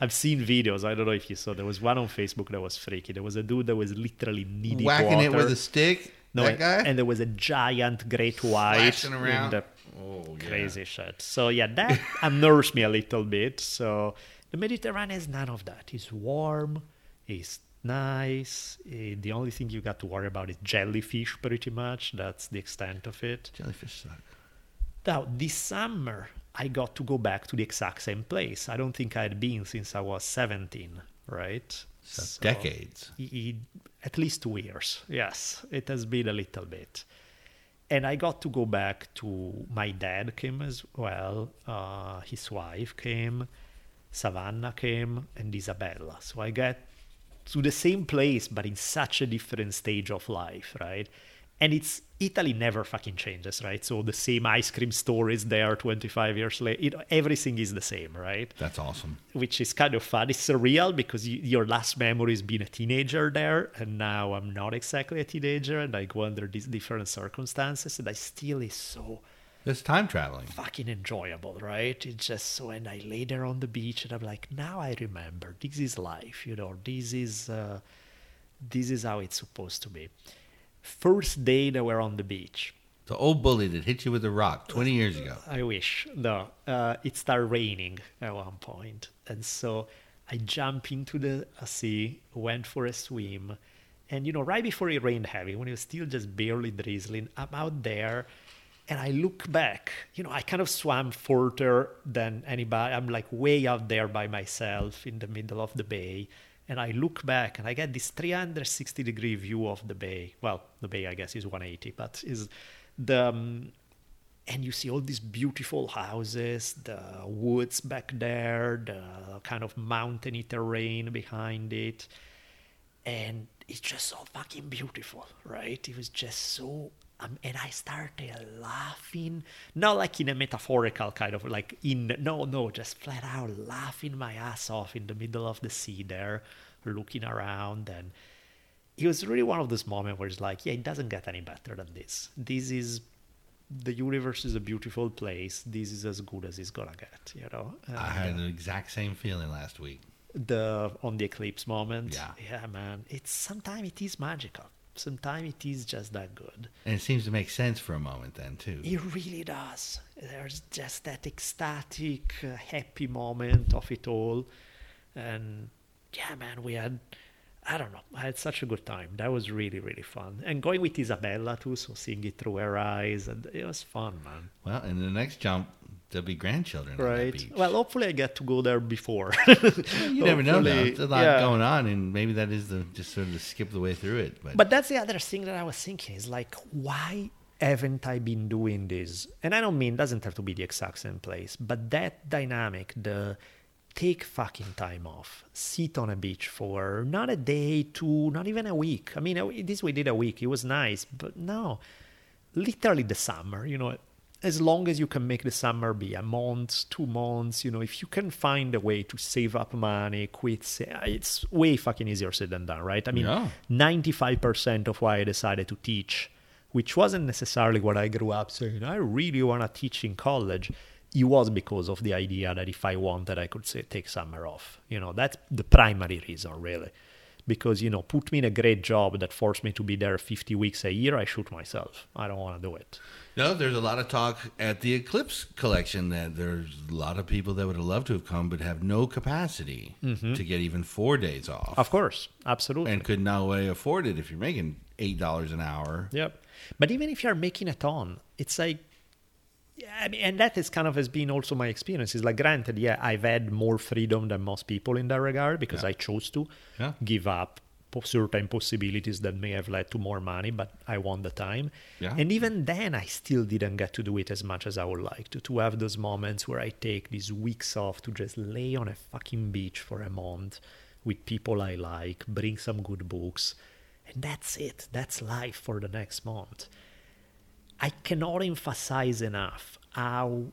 I've seen videos. I don't know if you saw. There was one on Facebook that was freaky. There was a dude that was literally knee deep Whacking water. it with a stick. no, that and, guy. and there was a giant great white Splashing in around. the oh, yeah. crazy shit. So yeah, that (laughs) unnerves me a little bit. So the Mediterranean is none of that. It's warm. It's nice. Eh, the only thing you got to worry about is jellyfish, pretty much. That's the extent of it. Jellyfish suck. Now, this summer, I got to go back to the exact same place. I don't think I had been since I was 17, right? So decades. i- i- at least two years. Yes, it has been a little bit. And I got to go back to my dad came as well. Uh, his wife came, Savannah came, and Isabella. So I get to the same place, but in such a different stage of life, right? And it's Italy never fucking changes, right? So the same ice cream store is there 25 years later. Know, everything is the same, right? That's awesome. which is kind of fun. It's surreal because you, your last memory is being a teenager there, and now I'm not exactly a teenager, and I go under these different circumstances, and I still is so It's time traveling. fucking enjoyable, right? It's just so, and I lay there on the beach, and I'm like, now I remember. This is life, you know. This is uh, this is how it's supposed to be. First day that we're on the beach. The old bully that hit you with a rock 20 years ago. I wish. No, uh, it started raining at one point, and so I jump into the sea, went for a swim, and you know, right before it rained heavy, when it was still just barely drizzling, I'm out there, And I look back, you know, I kind of swam further than anybody. I'm like way out there by myself in the middle of the bay. And I look back and I get this 360 degree view of the bay. Well, the bay, I guess, is 180, but is the. Um, and you see all these beautiful houses, the woods back there, the kind of mountainy terrain behind it. And it's just so fucking beautiful, right? It was just so um, and I started laughing, not like in a metaphorical kind of like in no, no, just flat out laughing my ass off in the middle of the sea there, looking around, and it was really one of those moments where it's like, yeah, it doesn't get any better than this. This is the universe is a beautiful place. This is as good as it's gonna get, you know. And, I had the exact same feeling last week. the on the eclipse moment. Yeah. yeah, man. It's sometimes it is magical. Sometimes it is just that good. And it seems to make sense for a moment then, too. It really does. There's just that ecstatic, uh, happy moment of it all. And yeah, man, we had, I don't know, I had such a good time. That was really, really fun. And going with Isabella too, so seeing it through her eyes, and it was fun, man. Well, in the next jump, there'll be grandchildren Right. beach. Well, hopefully I get to go there before. (laughs) you never know. Now. There's a lot yeah. going on, and maybe that is the just sort of the skip the way through it. But, But that's the other thing that I was thinking is like, why haven't I been doing this? And I don't mean doesn't have to be the exact same place, but that dynamic, the take fucking time off, sit on a beach for not a day, two, not even a week. I mean, this we did a week. It was nice, but no, literally the summer. You know, as long as you can make the summer be a month, two months, you know, if you can find a way to save up money, quit, say, it's way fucking easier said than done, right? I mean, Yeah. 95% of why I decided to teach, which wasn't necessarily what I grew up saying, I really want to teach in college. It was because of the idea that if I wanted, I could say, take summer off. You know, that's the primary reason, really. Because, you know, put me in a great job that forced me to be there 50 weeks a year, I shoot myself. I don't want to do it. no, there's a lot of talk at the Eclipse collection that there's a lot of people that would have loved to have come, but have no capacity mm-hmm. to get even four days off, Of course, absolutely. and could no way afford it if you're making eight dollars an hour. Yep. But even if you're making a ton, it's like, I mean, and that is kind of has been also my experience. Is like, granted, yeah, I've had more freedom than most people in that regard because Yeah. I chose to Yeah. give up certain possibilities that may have led to more money, but I want the time. Yeah. And even then, I still didn't get to do it as much as I would like to. To have those moments where I take these weeks off to just lay on a fucking beach for a month with people I like, bring some good books, and that's it. That's life for the next month. I cannot emphasize enough how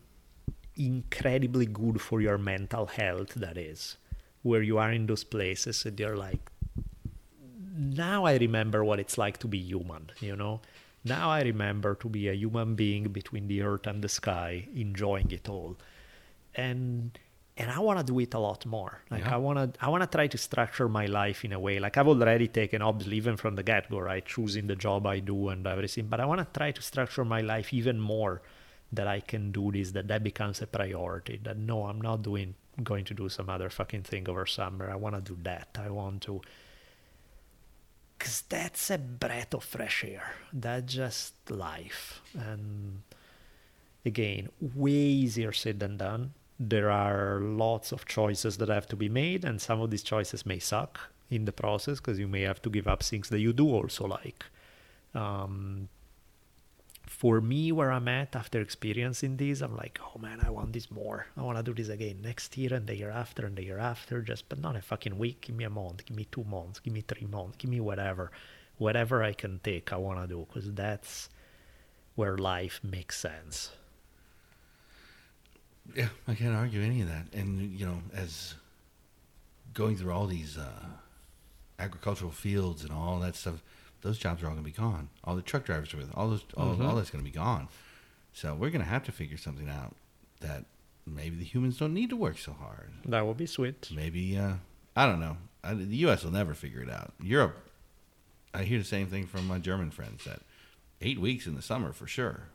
incredibly good for your mental health that is. Where you are in those places and you're like, now I remember what it's like to be human, you know? Now I remember to be a human being between the earth and the sky, enjoying it all. And and I want to do it a lot more. Like Yeah. I want to I want to try to structure my life in a way. Like I've already taken obviously even from the get-go, right, choosing the job I do and everything, but I want to try to structure my life even more that I can do this that that becomes a priority. That no, I'm not doing going to do some other fucking thing over summer. I want to do that. I want to because that's a breath of fresh air. That's just life. And again, way easier said than done. There are lots of choices that have to be made, and some of these choices may suck in the process because you may have to give up things that you do also like. Um, for me, where I'm at after experiencing this, I'm like, oh man, I want this more. I want to do this again next year and the year after and the year after. Just, but not a fucking week. Give me a month. Give me two months. Give me three months. Give me whatever, whatever I can take. I want to do because that's where life makes sense. Yeah, I can't argue any of that. And you know, as going through all these uh, agricultural fields and all that stuff, those jobs are all going to be gone. All the truck drivers are with all those, all, Mhm. all that's going to be gone. So we're going to have to figure something out that maybe the humans don't need to work so hard. That would be sweet. Maybe uh, I don't know. I, the U.S. will never figure it out. Europe, I hear the same thing from my German friends that eight weeks in the summer for sure.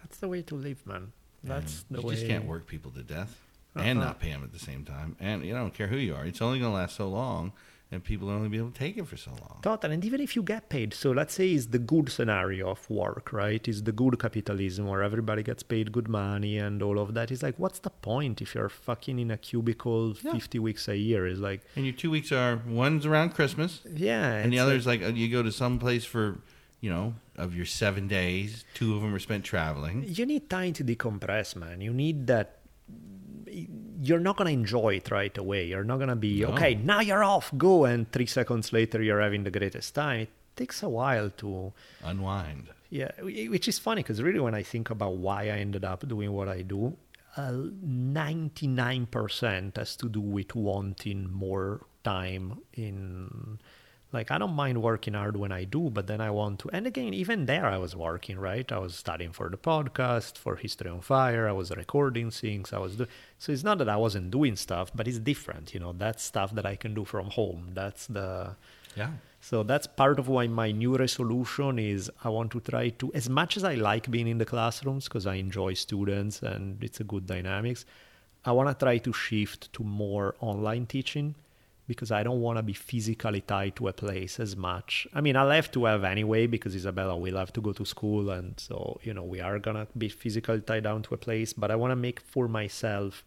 That's the way to live, man. That's And the you way. just can't work people to death and Uh-uh. not pay them at the same time. And you know, I don't care who you are; it's only going to last so long. and people only be able to take it for so long. Total, and even if you get paid, so let's say it's the good scenario of work, right? Is the good capitalism where everybody gets paid good money and all of that. It's like, what's the point if you're fucking in a cubicle Yeah. 50 weeks a year? It's like, And your two weeks are one's around Christmas, yeah. and the other's like, uh, you go to some place for, you know, of your seven days, two of them are spent traveling. you need time to decompress, man. You need that. You're not gonna enjoy it right away. You're not gonna be No. okay. Now you're off, go, and three seconds later you're having the greatest time. It takes a while to, Unwind. yeah. Which is funny because really, when I think about why I ended up doing what I do, uh, nine percent has to do with wanting more time in like i don't mind working hard when i do but then i want to and again even there i was working right? I was studying for the podcast for history on fire i was recording things i was doing so it's not that i wasn't doing stuff but it's different you know? That's stuff that i can do from home. That's the Yeah. so that's part of why my new resolution is I want to try to, as much as I like being in the classrooms because I enjoy students and it's a good dynamics, I want to try to shift to more online teaching because I don't want to be physically tied to a place as much. I mean, I'll have to have anyway because Isabella will have to go to school and so, you know, we are to be physically tied down to a place, but I want to make for myself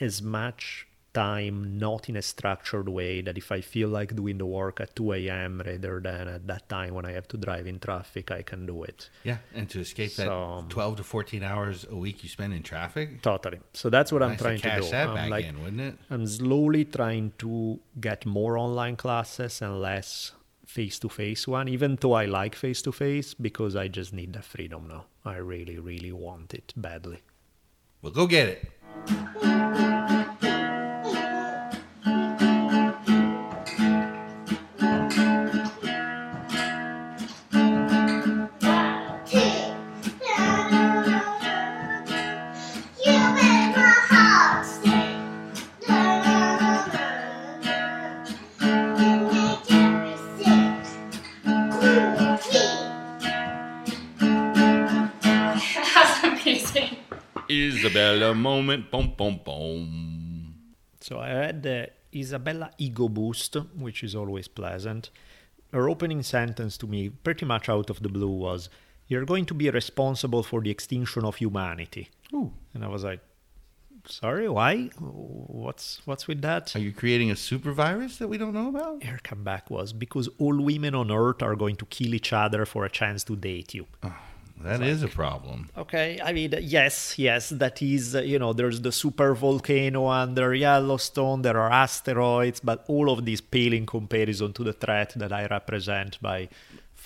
as much time not in a structured way that if I feel like doing the work at 2 a.m. rather than at that time when I have to drive in traffic, I can do it. Yeah. And to escape that um, 12 to 14 hours a week you spend in traffic. Totally. So that's what I'm trying to cash do. that I'm back like, in, wouldn't it? I'm slowly trying to get more online classes and less face to face one, even though I like face to face because I just need the freedom now. I really, really want it badly. Well, go get it. Isabella moment, boom, boom, boom. So I had the Isabella Ego Boost, which is always pleasant. Her opening sentence to me, pretty much out of the blue, was, You're going to be responsible for the extinction of humanity. Ooh. And I was like, Sorry, why? What's what's with that? Are you creating a super virus that we don't know about? Her comeback was because all women on earth are going to kill each other for a chance to date you. Ah. That is a problem. Okay, I mean, yes, yes, that is, uh, you know, there's the super volcano under Yellowstone, there are asteroids, but all of these pale in comparison to the threat that I represent by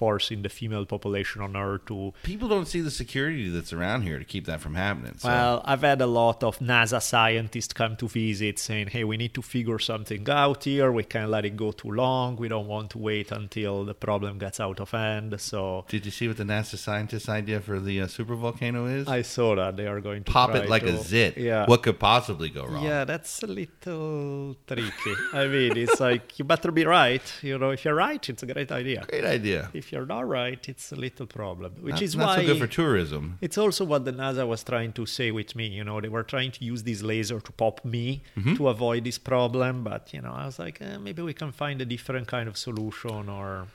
forcing the female population on Earth to. People don't see the security that's around here to keep that from happening. So. Well, I've had a lot of NASA scientists come to visit saying, hey, we need to figure something out here. We can't let it go too long. We don't want to wait until the problem gets out of hand. So Did you see what the NASA scientist idea for the uh, super volcano is? I saw that they are going to Pop it like a zit. Yeah. What could possibly go wrong? Yeah, that's a little tricky. I mean, it's like you better be right. You know, if you're right, it's a great idea. Great idea. If you're not right, it's a little problem. Which not, is not why so good for tourism. it's also what the NASA was trying to say with me. You know, they were trying to use this laser to pop me Mm-hmm. to avoid this problem. But you know, I was like, eh, maybe we can find a different kind of solution or.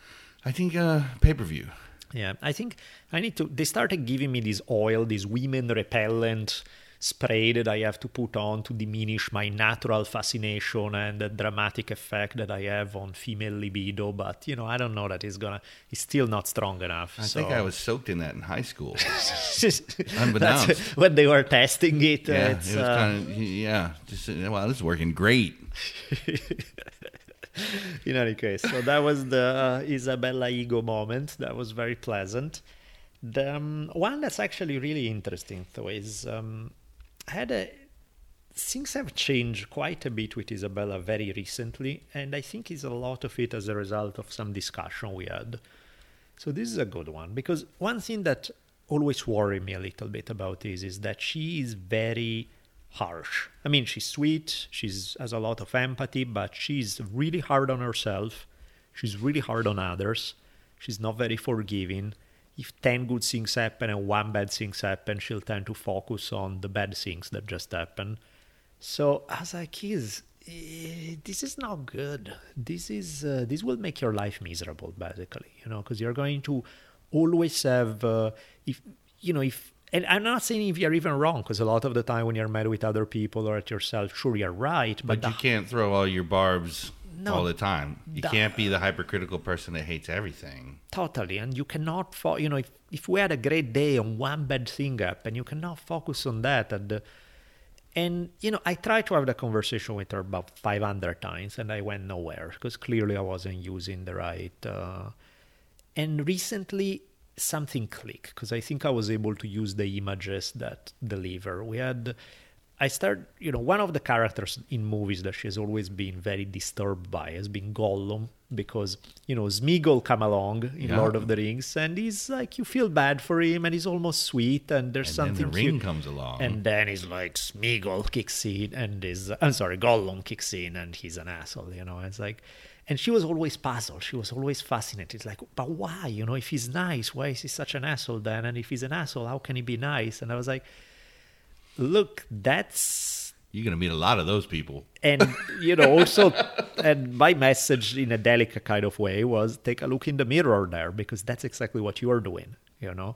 I think uh, pay per view. Yeah, I think I need to. They started giving me this oil, this women repellent spray that I have to put on to diminish my natural fascination and the dramatic effect that I have on female libido. But you know, I don't know that it's gonna. It's still not strong enough. I so. think I was soaked in that in high school. (laughs) Unbeknownst. when they were testing it. yeah, it's, it was uh, kind of yeah. Just well, this is working great. (laughs) in any case, so that was the uh, Isabella ego moment. That was very pleasant. The um, one that's actually really interesting, though, is um, had a things have changed quite a bit with Isabella very recently, and I think it's a lot of it as a result of some discussion we had. So this is a good one because one thing that always worried me a little bit about this is that she is very harsh. I mean, she's sweet, she's has a lot of empathy, but she's really hard on herself. She's really hard on others. She's not very forgiving. If 10 good things happen and one bad things happen, she'll tend to focus on the bad things that just happened. So I was like, eh, this is not good. This is uh, this will make your life miserable, basically. You know, because you're going to always have uh, if you know if. And I'm not saying if you're even wrong, because a lot of the time when you're mad with other people or at yourself, sure you're right. But, But you the- can't throw all your barbs No. all the time. You The- can't be the hypercritical person that hates everything. Totally, and you cannot, fo- you know, if, if we had a great day on one bad thing happened, you cannot focus on that. And, uh, and you know, I tried to have the conversation with her about 500 times, and I went nowhere because clearly I wasn't using the right. Uh, and recently, something clicked because I think I was able to use the images that deliver. We had. I start, you know, one of the characters in movies that she has always been very disturbed by has been Gollum because, you know, Smeagol come along in Yeah. Lord of the Rings and he's like, you feel bad for him and he's almost sweet and there's And something then the ring cute. comes along. And then he's like, Smeagol kicks in and is, I'm sorry, Gollum kicks in and he's an asshole, you know. It's like, and she was always puzzled. She was always fascinated. It's like, but why? You know, if he's nice, why is he such an asshole then? And if he's an asshole, how can he be nice? And I was like, look, that's You're going to meet a lot of those people. and you know also and my message in a delicate kind of way was take a look in the mirror there because that's exactly what you're doing you know?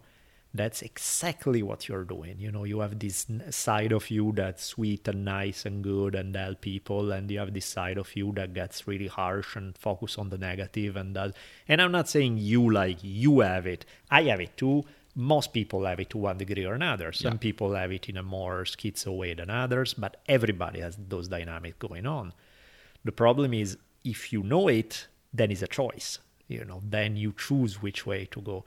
That's exactly what you're doing you know? You have this side of you that's sweet and nice and good and help people and you have this side of you that gets really harsh and focus on the negative and does and i'm not saying you like you have it. I have it too most people have it to one degree or another. Some Yeah. people have it in a more schizo way than others, but everybody has those dynamics going on. The problem is if you know it, then it's a choice. You know, then you choose which way to go.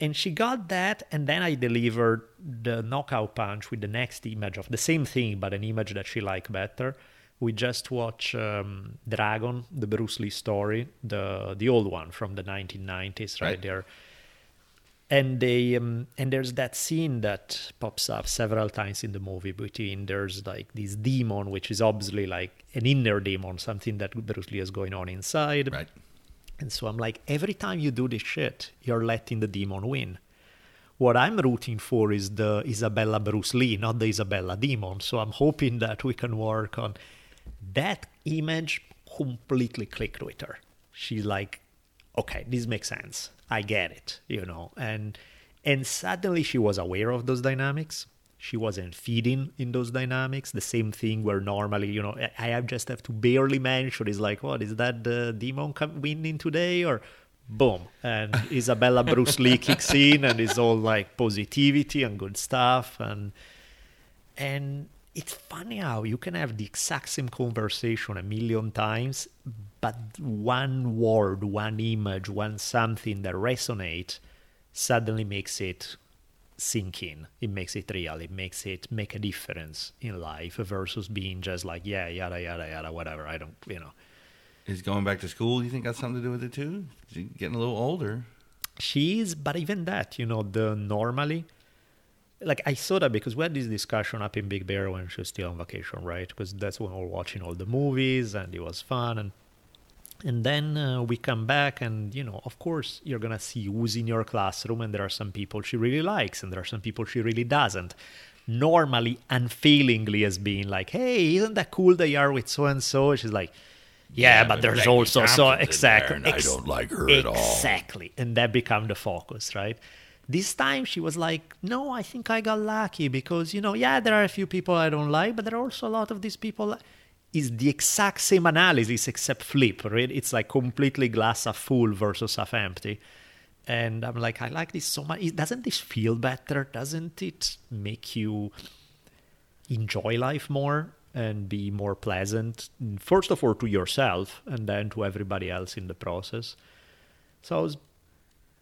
And she got that, and then I delivered the knockout punch with the next image of the same thing, but an image that she liked better. We just watched um, Dragon, the Bruce Lee story, the the old one from the 1990s, right, Right. there and they um, and there's that scene that pops up several times in the movie between there's like this demon which is obviously like an inner demon something that bruce lee is going on inside. Right. and so i'm like every time you do this shit you're letting the demon win. What i'm rooting for is the isabella bruce lee not the isabella demon. So i'm hoping that we can work on that image completely clicked with her she's like okay this makes sense i get it you know and and suddenly she was aware of those dynamics. She wasn't feeding in those dynamics. The same thing where normally you know i have just have to barely mention is like what is that the demon come winning today? Or boom and (laughs) isabella bruce lee kicks in and it's all like positivity and good stuff. And and it's funny how you can have the exact same conversation a million times, but one word, one image, one something that resonates suddenly makes it sink in. It makes it real. It makes it make a difference in life versus being just like, yeah, yada, yada, yada, whatever. I don't, you know. Is going back to school, you think got something to do with it too? She's getting a little older. She is, but even that, you know, the normally, like I saw that because we had this discussion up in Big Bear when she was still on vacation, right? Because that's when we were watching all the movies and it was fun, and and then uh, we come back and you know, of course, you're gonna see who's in your classroom, and there are some people she really likes, and there are some people she really doesn't. Normally, unfailingly, as being like, "Hey, isn't that cool that you are with so and so?" She's like. Yeah, but there's also so exactly. there, and I don't like her at all. Exactly, and that became the focus, right? This time she was like, "No, I think I got lucky because you know, yeah, there are a few people I don't like, but there are also a lot of these people." Is the exact same analysis except flip, right? It's like completely glass half full versus half empty. And I'm like, I like this so much. Doesn't this feel better? Doesn't it make you enjoy life more and be more pleasant first of all to yourself and then to everybody else in the process so i was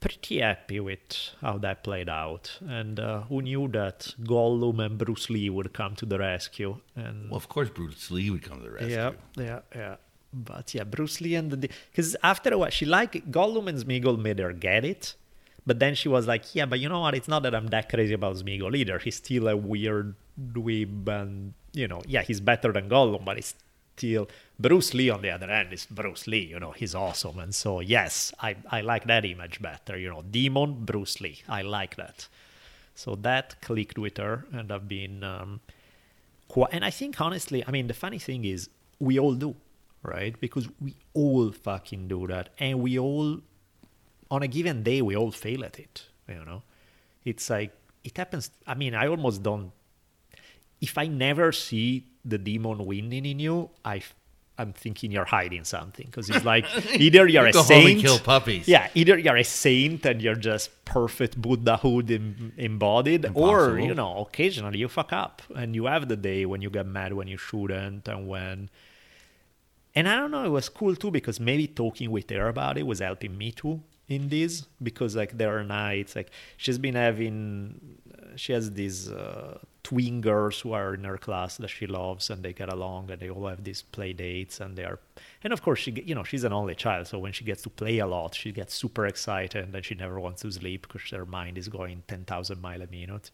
pretty happy with how that played out. And uh, who knew that gollum and bruce lee would come to the rescue and Well, of course, Bruce Lee would come to the rescue. yeah yeah. Yeah but yeah bruce lee and the because after a while she like gollum and Smeagol made her get it. But then she was like yeah but you know what? It's not that i'm that crazy about Smeagol either. He's still a weird dweeb and you know yeah he's better than gollum but he's still bruce lee on the other end is bruce lee you know he's awesome and so yes i i like that image better you know demon bruce lee i like that so that clicked with her and i've been um, Qu- and I think honestly, I mean, the funny thing is, we all do, right? Because we all fucking do that, and we all, on a given day, we all fail at it. You know, it's like it happens. I mean, I almost don't. If I never see the demon winning in you, I. I'm thinking you're hiding something because it's like (laughs) either you're a Go home saint, kill puppies. yeah, either you're a saint and you're just perfect Buddhahood em- embodied, or you know, occasionally you fuck up and you have the day when you get mad when you shouldn't, and when. And I don't know, it was cool too because maybe talking with her about it was helping me too in this because like there are nights like she's been having, she has these uh, twin girls who are in her class that she loves and they get along and they all have these play dates and they are and of course she you know she's an only child so when she gets to play a lot she gets super excited and then she never wants to sleep because her mind is going 10,000 mile a minute.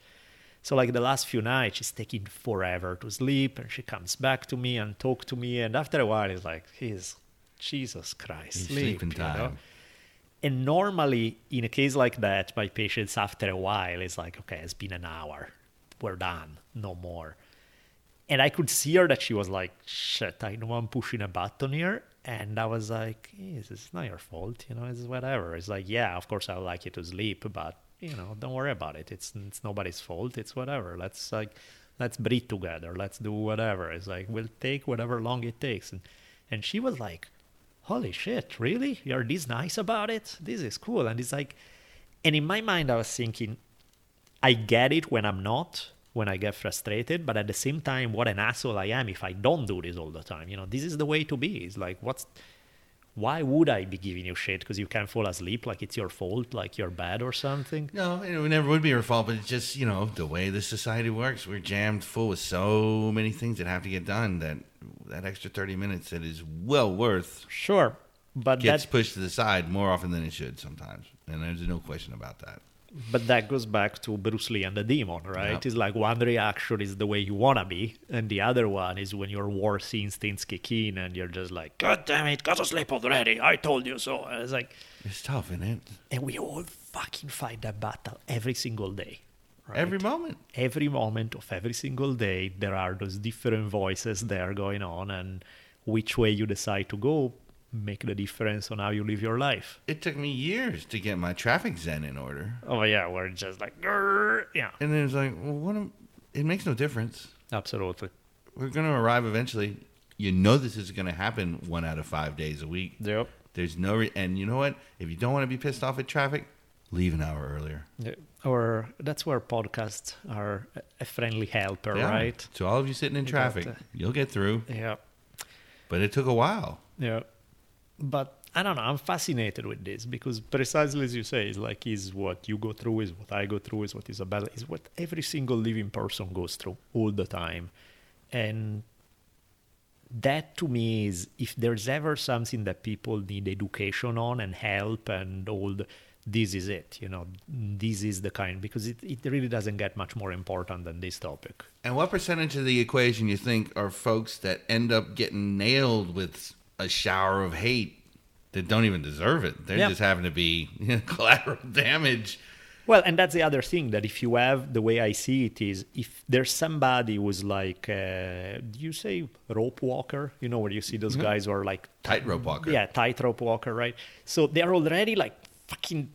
So like the last few nights she's taking forever to sleep and she comes back to me and talk to me and after a while it's like he's jesus christ sleep sleeping you know? And normally, in a case like that, my patients after a while is like, okay, it's been an hour, we're done, no more. And I could see her that she was like, shit, I know I'm pushing a button here. And I was like, hey, it's not your fault, you know, it's whatever. It's like, yeah, of course I would like you to sleep, but you know, don't worry about it. It's it's nobody's fault. It's whatever. Let's like, let's breathe together. Let's do whatever. It's like we'll take whatever long it takes. And and she was like, holy shit, really? You're this nice about it? This is cool. And it's like, and in my mind, I was thinking, I get it when I'm not, when I get frustrated, but at the same time, what an asshole I am if I don't do this all the time. You know, this is the way to be. It's like, what's, why would I be giving you shit because you can't fall asleep? Like it's your fault, like you're bad or something? No, it never would be her fault, but it's just, you know, the way the society works. We're jammed full with so many things that have to get done that that extra 30 minutes that is well worth Sure. But gets that, pushed to the side more often than it should sometimes. And there's no question about that. But that goes back to Bruce Lee and the demon, right? Yeah. It's like one reaction is the way you wanna be, and the other one is when your war instincts kick in and you're just like, God damn it, go to sleep already. I told you so. And it's like, It's tough, isn't it? and we all fucking fight that battle every single day. Right? Every moment. every moment of every single day, there are those different voices there going on, and which way you decide to go make the difference on how you live your life. It took me years to get my traffic zen in order. Oh yeah, we're just like, yeah, And then it's like, well, what am, it makes no difference. absolutely. We're going to arrive eventually. You know this is going to happen one out of five days a week. Yep. There's no, re- and you know what? If you don't want to be pissed off at traffic, leave an hour earlier. Yeah, Or that's where podcasts are a- friendly helper, Yeah. right? So all of you sitting in traffic, got to- you'll get through. Yeah, But it took a while. yeah. But I don't know. I'm fascinated with this because precisely as you say, it's like is what you go through, is what I go through, is what Isabella is what every single living person goes through all the time, and that to me is if there's ever something that people need education on and help and all the, this is it you know this is the kind because it, it really doesn't get much more important than this topic And what percentage of the equation you think are folks that end up getting nailed with a shower of hate that don't even deserve it? They're Yeah. just having to be (laughs) collateral damage. Well, and that's the other thing that if you have the way I see it is if there's somebody who's like, uh, do you say rope walker? You know where you see those guys who are like Tightrope walker. yeah, tightrope walker, right? So they're already like fucking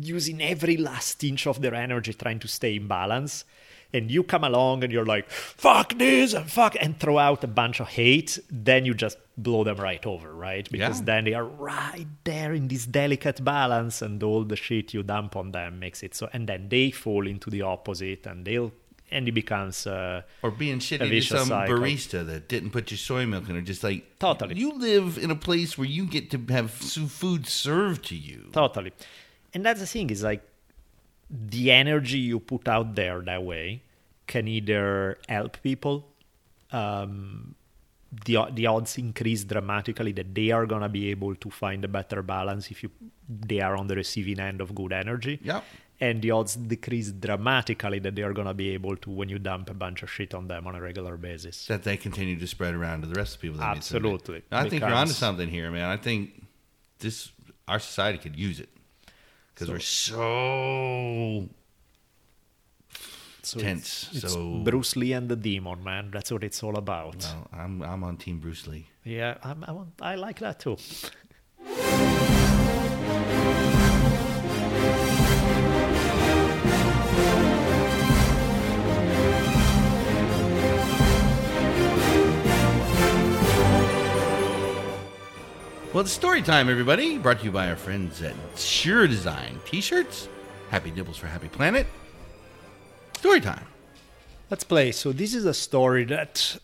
using every last inch of their energy trying to stay in balance. And you come along and you're like, fuck this and fuck, and throw out a bunch of hate, then you just blow them right over, right? Because Yeah. then they are right there in this delicate balance, and all the shit you dump on them makes it so. And then they fall into the opposite, and they'll, and it becomes, uh, Or being shitty to some cycle. barista that didn't put your soy milk in, or just like Totally. You live in a place where you get to have food served to you. Totally. And that's the thing is like the energy you put out there that way can either help people, um, the the odds increase dramatically that they are gonna be able to find a better balance if you they are on the receiving end of good energy. Yep. And the odds decrease dramatically that they are gonna be able to when you dump a bunch of shit on them on a regular basis. That they continue to spread around to the rest of people. That. Absolutely. I think you're onto something here, man. I think this our society could use it because we're so So Tense. It's, it's So- Bruce Lee and the Demon, man. That's what it's all about. Well, I'm I'm on Team Bruce Lee. Yeah, I'm, I'm, I like that too. Well, it's story time, everybody. Brought to you by our friends at Sure Design T-shirts. Happy Nibbles for Happy Planet. Story time. Let's play. So this is a story that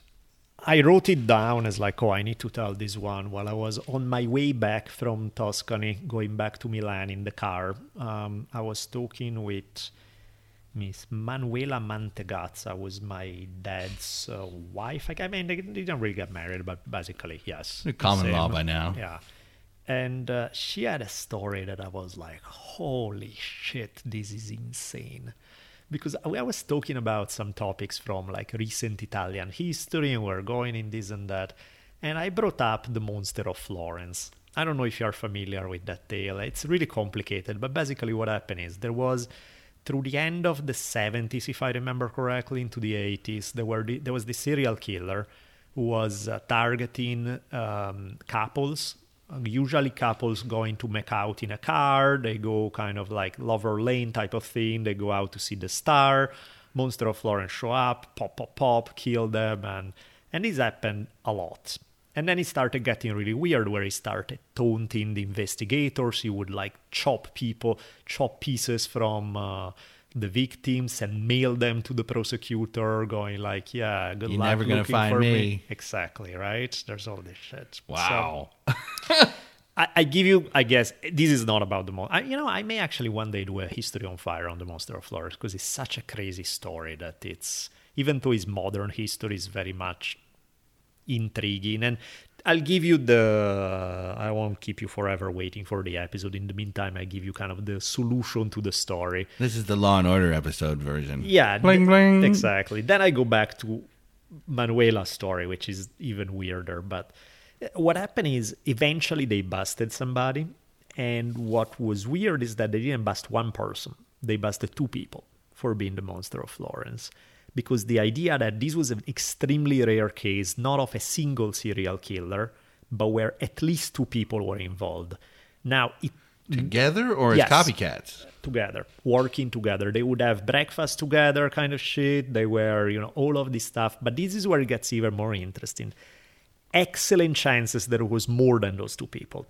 I wrote it down as like, oh, I need to tell this one while I was on my way back from Tuscany, going back to Milan in the car. Um, I was talking with Miss Manuela Mantegazza, was my dad's uh, wife. Like, I mean, they didn't really get married, but basically, yes. Common law by now. Yeah. And uh, she had a story that I was like, holy shit, this is insane. Because I was talking about some topics from like recent Italian history, and we're going in this and that. And I brought up the monster of Florence. I don't know if you're familiar with that tale. It's really complicated, but basically, what happened is there was through the end of the 70s, if I remember correctly, into the 80s, there were the, there was the serial killer who was uh, targeting um, couples. Usually, couples going to make out in a car. They go kind of like lover lane type of thing. They go out to see the star. Monster of Florence show up, pop, pop, pop, kill them, and and this happened a lot. And then it started getting really weird where he started taunting the investigators. He would like chop people, chop pieces from uh, the victims and mail them to the prosecutor, going like, yeah, good You're luck never gonna looking find for me." Exactly, right? There's all this shit. So, Wow. (laughs) I, I give you, I guess, this is not about the monster. You know, I may actually one day do a history on fire on the Monster of Florence because it's such a crazy story that it's, even though it's modern history, is very much intriguing. And I'll give you the, I won't keep you forever waiting for the episode. In the meantime, I give you kind of the solution to the story. this is the Law and Order episode version. Yeah, Bling, th- bling. exactly. Then I go back to Manuela's story, which is even weirder. But uh, what happened is eventually they busted somebody, and what was weird is that they didn't bust one person; they busted two people for being the monster of Florence. Because the idea that this was an extremely rare case, not of a single serial killer, but where at least two people were involved. Now, it Together or as copycats? together, working together. They would have breakfast together, kind of shit. They were, you know, all of this stuff. But this is where it gets even more interesting. Excellent chances that it was more than those two people.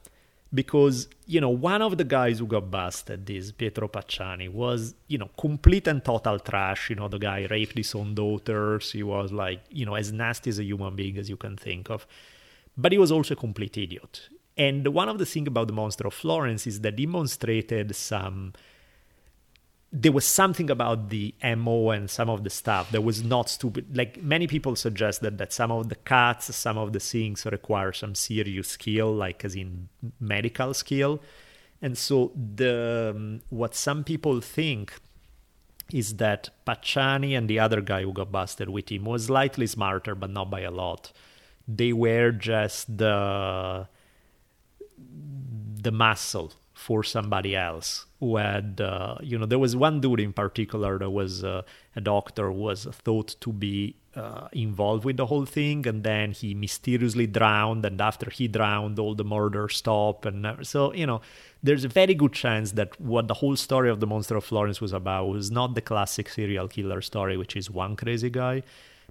Because, you know, one of the guys who got busted, this Pietro Pacciani, was, you know, complete and total trash. You know, the guy raped his own daughters. He was like, you know, as nasty as a human being as you can think of. But he was also a complete idiot. And one of the things about the Monster of Florence is that demonstrated some there was something about the mo and some of the stuff that was not stupid. Like many people suggested that some of the cuts some of the things require some serious skill like as in medical skill. And so the um, what some people think is that Pacciani and the other guy who got busted with him was slightly smarter but not by a lot. They were just the the muscle for somebody else. Who had uh, you know there was one dude in particular that was uh, a doctor was thought to be uh, involved with the whole thing and then he mysteriously drowned and after he drowned all the murder stopped and so you know there's a very good chance that what the whole story of the monster of florence was about was not the classic serial killer story which is one crazy guy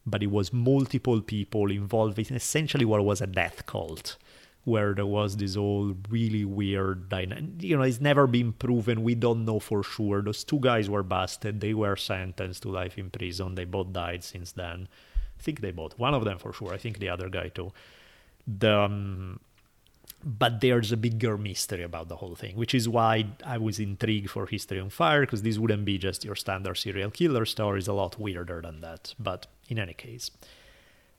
but it was multiple people involved in essentially what was a death cult where there was this all really weird dynamic. You know, it's never been proven. We don't know for sure. Those two guys were busted. They were sentenced to life in prison. They both died since then. I think they both. One of them for sure. I think the other guy too. The um, but there's a bigger mystery about the whole thing, which is why I was intrigued for History on Fire, because this wouldn't be just your standard serial killer story. It's a lot weirder than that. But in any case,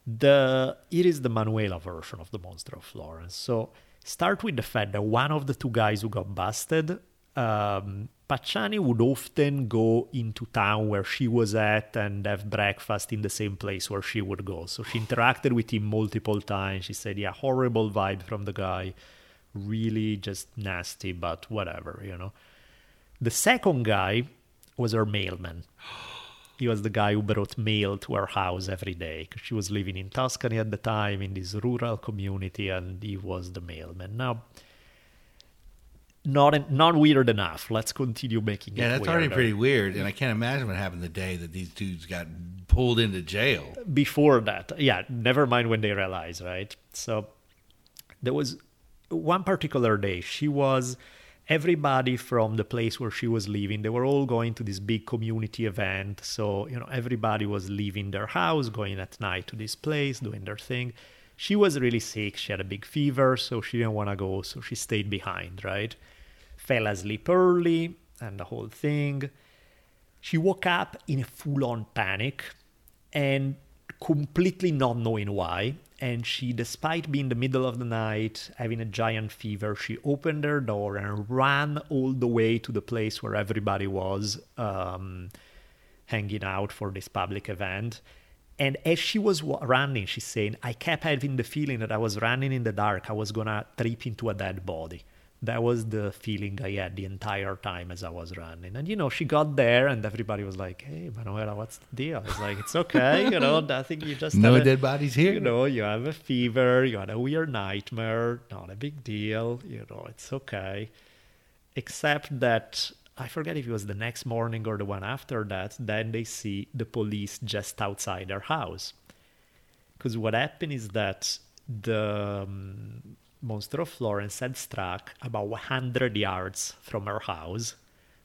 the it is the Manuela version of the Monster of Florence. So start with the fact that one of the two guys who got busted, um, Pacciani would often go into town where she was at and have breakfast in the same place where she would go. So she interacted with him multiple times. She said, "Yeah, horrible vibe from the guy, really just nasty, but whatever, you know." The second guy was her mailman. (gasps) (gasps) (gasps) he was the guy who brought mail to her house every day because she was living in Tuscany at the time in this rural community, and he was the mailman. Now, not not weird enough. Let's continue making it. Yeah, that's already pretty weird, and I can't imagine what happened the day that these dudes got pulled into jail. before that yeah never mind when they realize right so there was one particular day she was everybody from the place where she was living they were all going to this big community event. So you know everybody was leaving their house going at night to this place doing their thing. She was really sick. She had a big fever so she didn't want to go so she stayed behind right? Fell asleep early and the whole thing. She woke up in a full on panic and completely not knowing why. And she, despite being the middle of the night, having a giant fever, she opened her door and ran all the way to the place where everybody was um, hanging out for this public event. And as she was wa- running, she's saying, I kept having the feeling that I was running in the dark. I was going to trip into a dead body. That was the feeling I had the entire time as I was running. And, you know, she got there and everybody was like, hey, Manuela, what's the deal? It's like, it's okay. You know, (laughs) I think you just No have a- dead bodies here. You know, you have a fever, you had a weird nightmare, not a big deal. You know, it's okay. Except that I forget if it was the next morning or the one after that, then they see the police just outside their house. Because what happened is that the um, monster of Florence had struck about 100 yards from her house.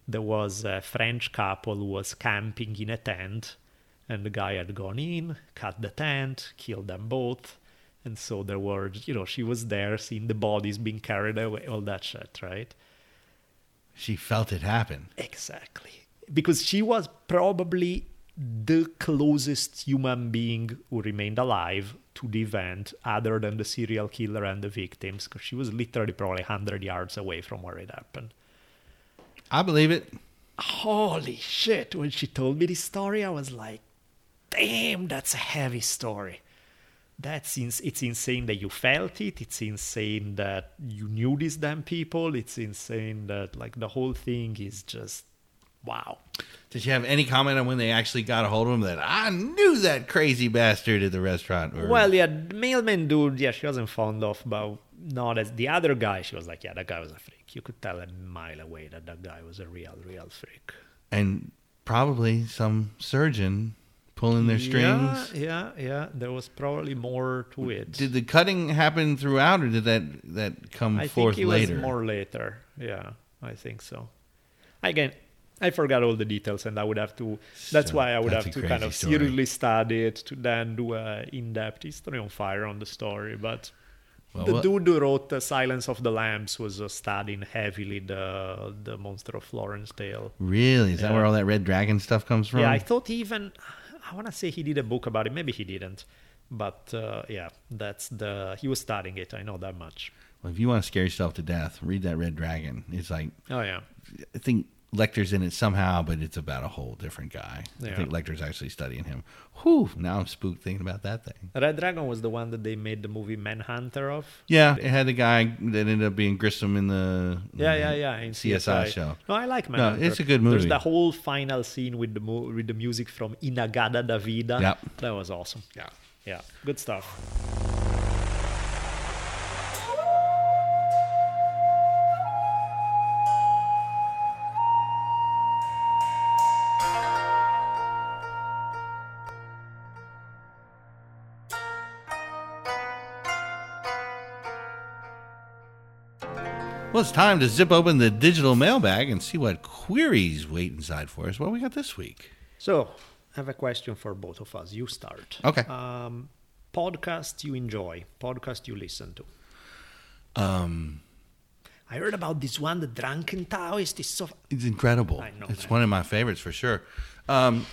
There was a French couple who was camping in a tent, and the guy had gone in, cut the tent, killed them both. And so there were, you know, she was there seeing the bodies being carried away, all that shit, right? She felt it happen. Exactly. Because she was probably the closest human being who remained alive to the event, other than the serial killer and the victims, because she was literally probably 100 yards away from where it happened. I believe it. Holy shit. When she told me this story, I was like, damn, that's a heavy story. That's ins- it's insane that you felt it. It's insane that you knew these damn people. It's insane that like the whole thing is just wow. Did you have any comment on when they actually got a hold of him that I knew that crazy bastard at the restaurant? Or, Well, yeah, the mailman dude, yeah, she wasn't fond of, but not as the other guy. She was like, yeah, that guy was a freak. You could tell a mile away that that guy was a real, real freak. and probably some surgeon pulling their strings. Yeah, yeah, yeah. There was probably more to it. Did the cutting happen throughout, or did that that come I forth think it later? was more later. Yeah, I think so. Again, I forgot all the details, and I would have to. That's So, why I would have to kind of story. seriously study it to then do a in-depth history on fire on the story. But Well, the what- dude who wrote the Silence of the Lambs was uh, studying heavily the the Monster of Florence tale. Really? Is that where all that red dragon stuff comes from? Yeah, I thought even I want to say he did a book about it. Maybe he didn't, but uh, yeah, that's the he was studying it. I know that much. Well, if you want to scare yourself to death, read that red dragon. It's like Oh yeah. I think Lecter's in it somehow, but it's about a whole different guy. I think Lecter's actually studying him. Whew! Now I'm spooked thinking about that thing. Red Dragon was the one that they made the movie Manhunter of. Yeah, it had the guy that ended up being Grissom in the Yeah, yeah, yeah. In CSI show. No, I like Manhunter. it's a good movie. There's the whole final scene with the mu- with the music from In-A-Gadda-Da-Vida. Yep. That was awesome. Yeah. Yeah, good stuff. Well, it's time to zip open the digital mailbag and see what queries wait inside for us. What we got this week? So, I have a question for both of us. You start. Okay. Um, podcast you enjoy, podcast you listen to. Um, I heard about this one, the Drunken Taoist. Is so it's incredible. I know, it's man. one of my favorites for sure. Um,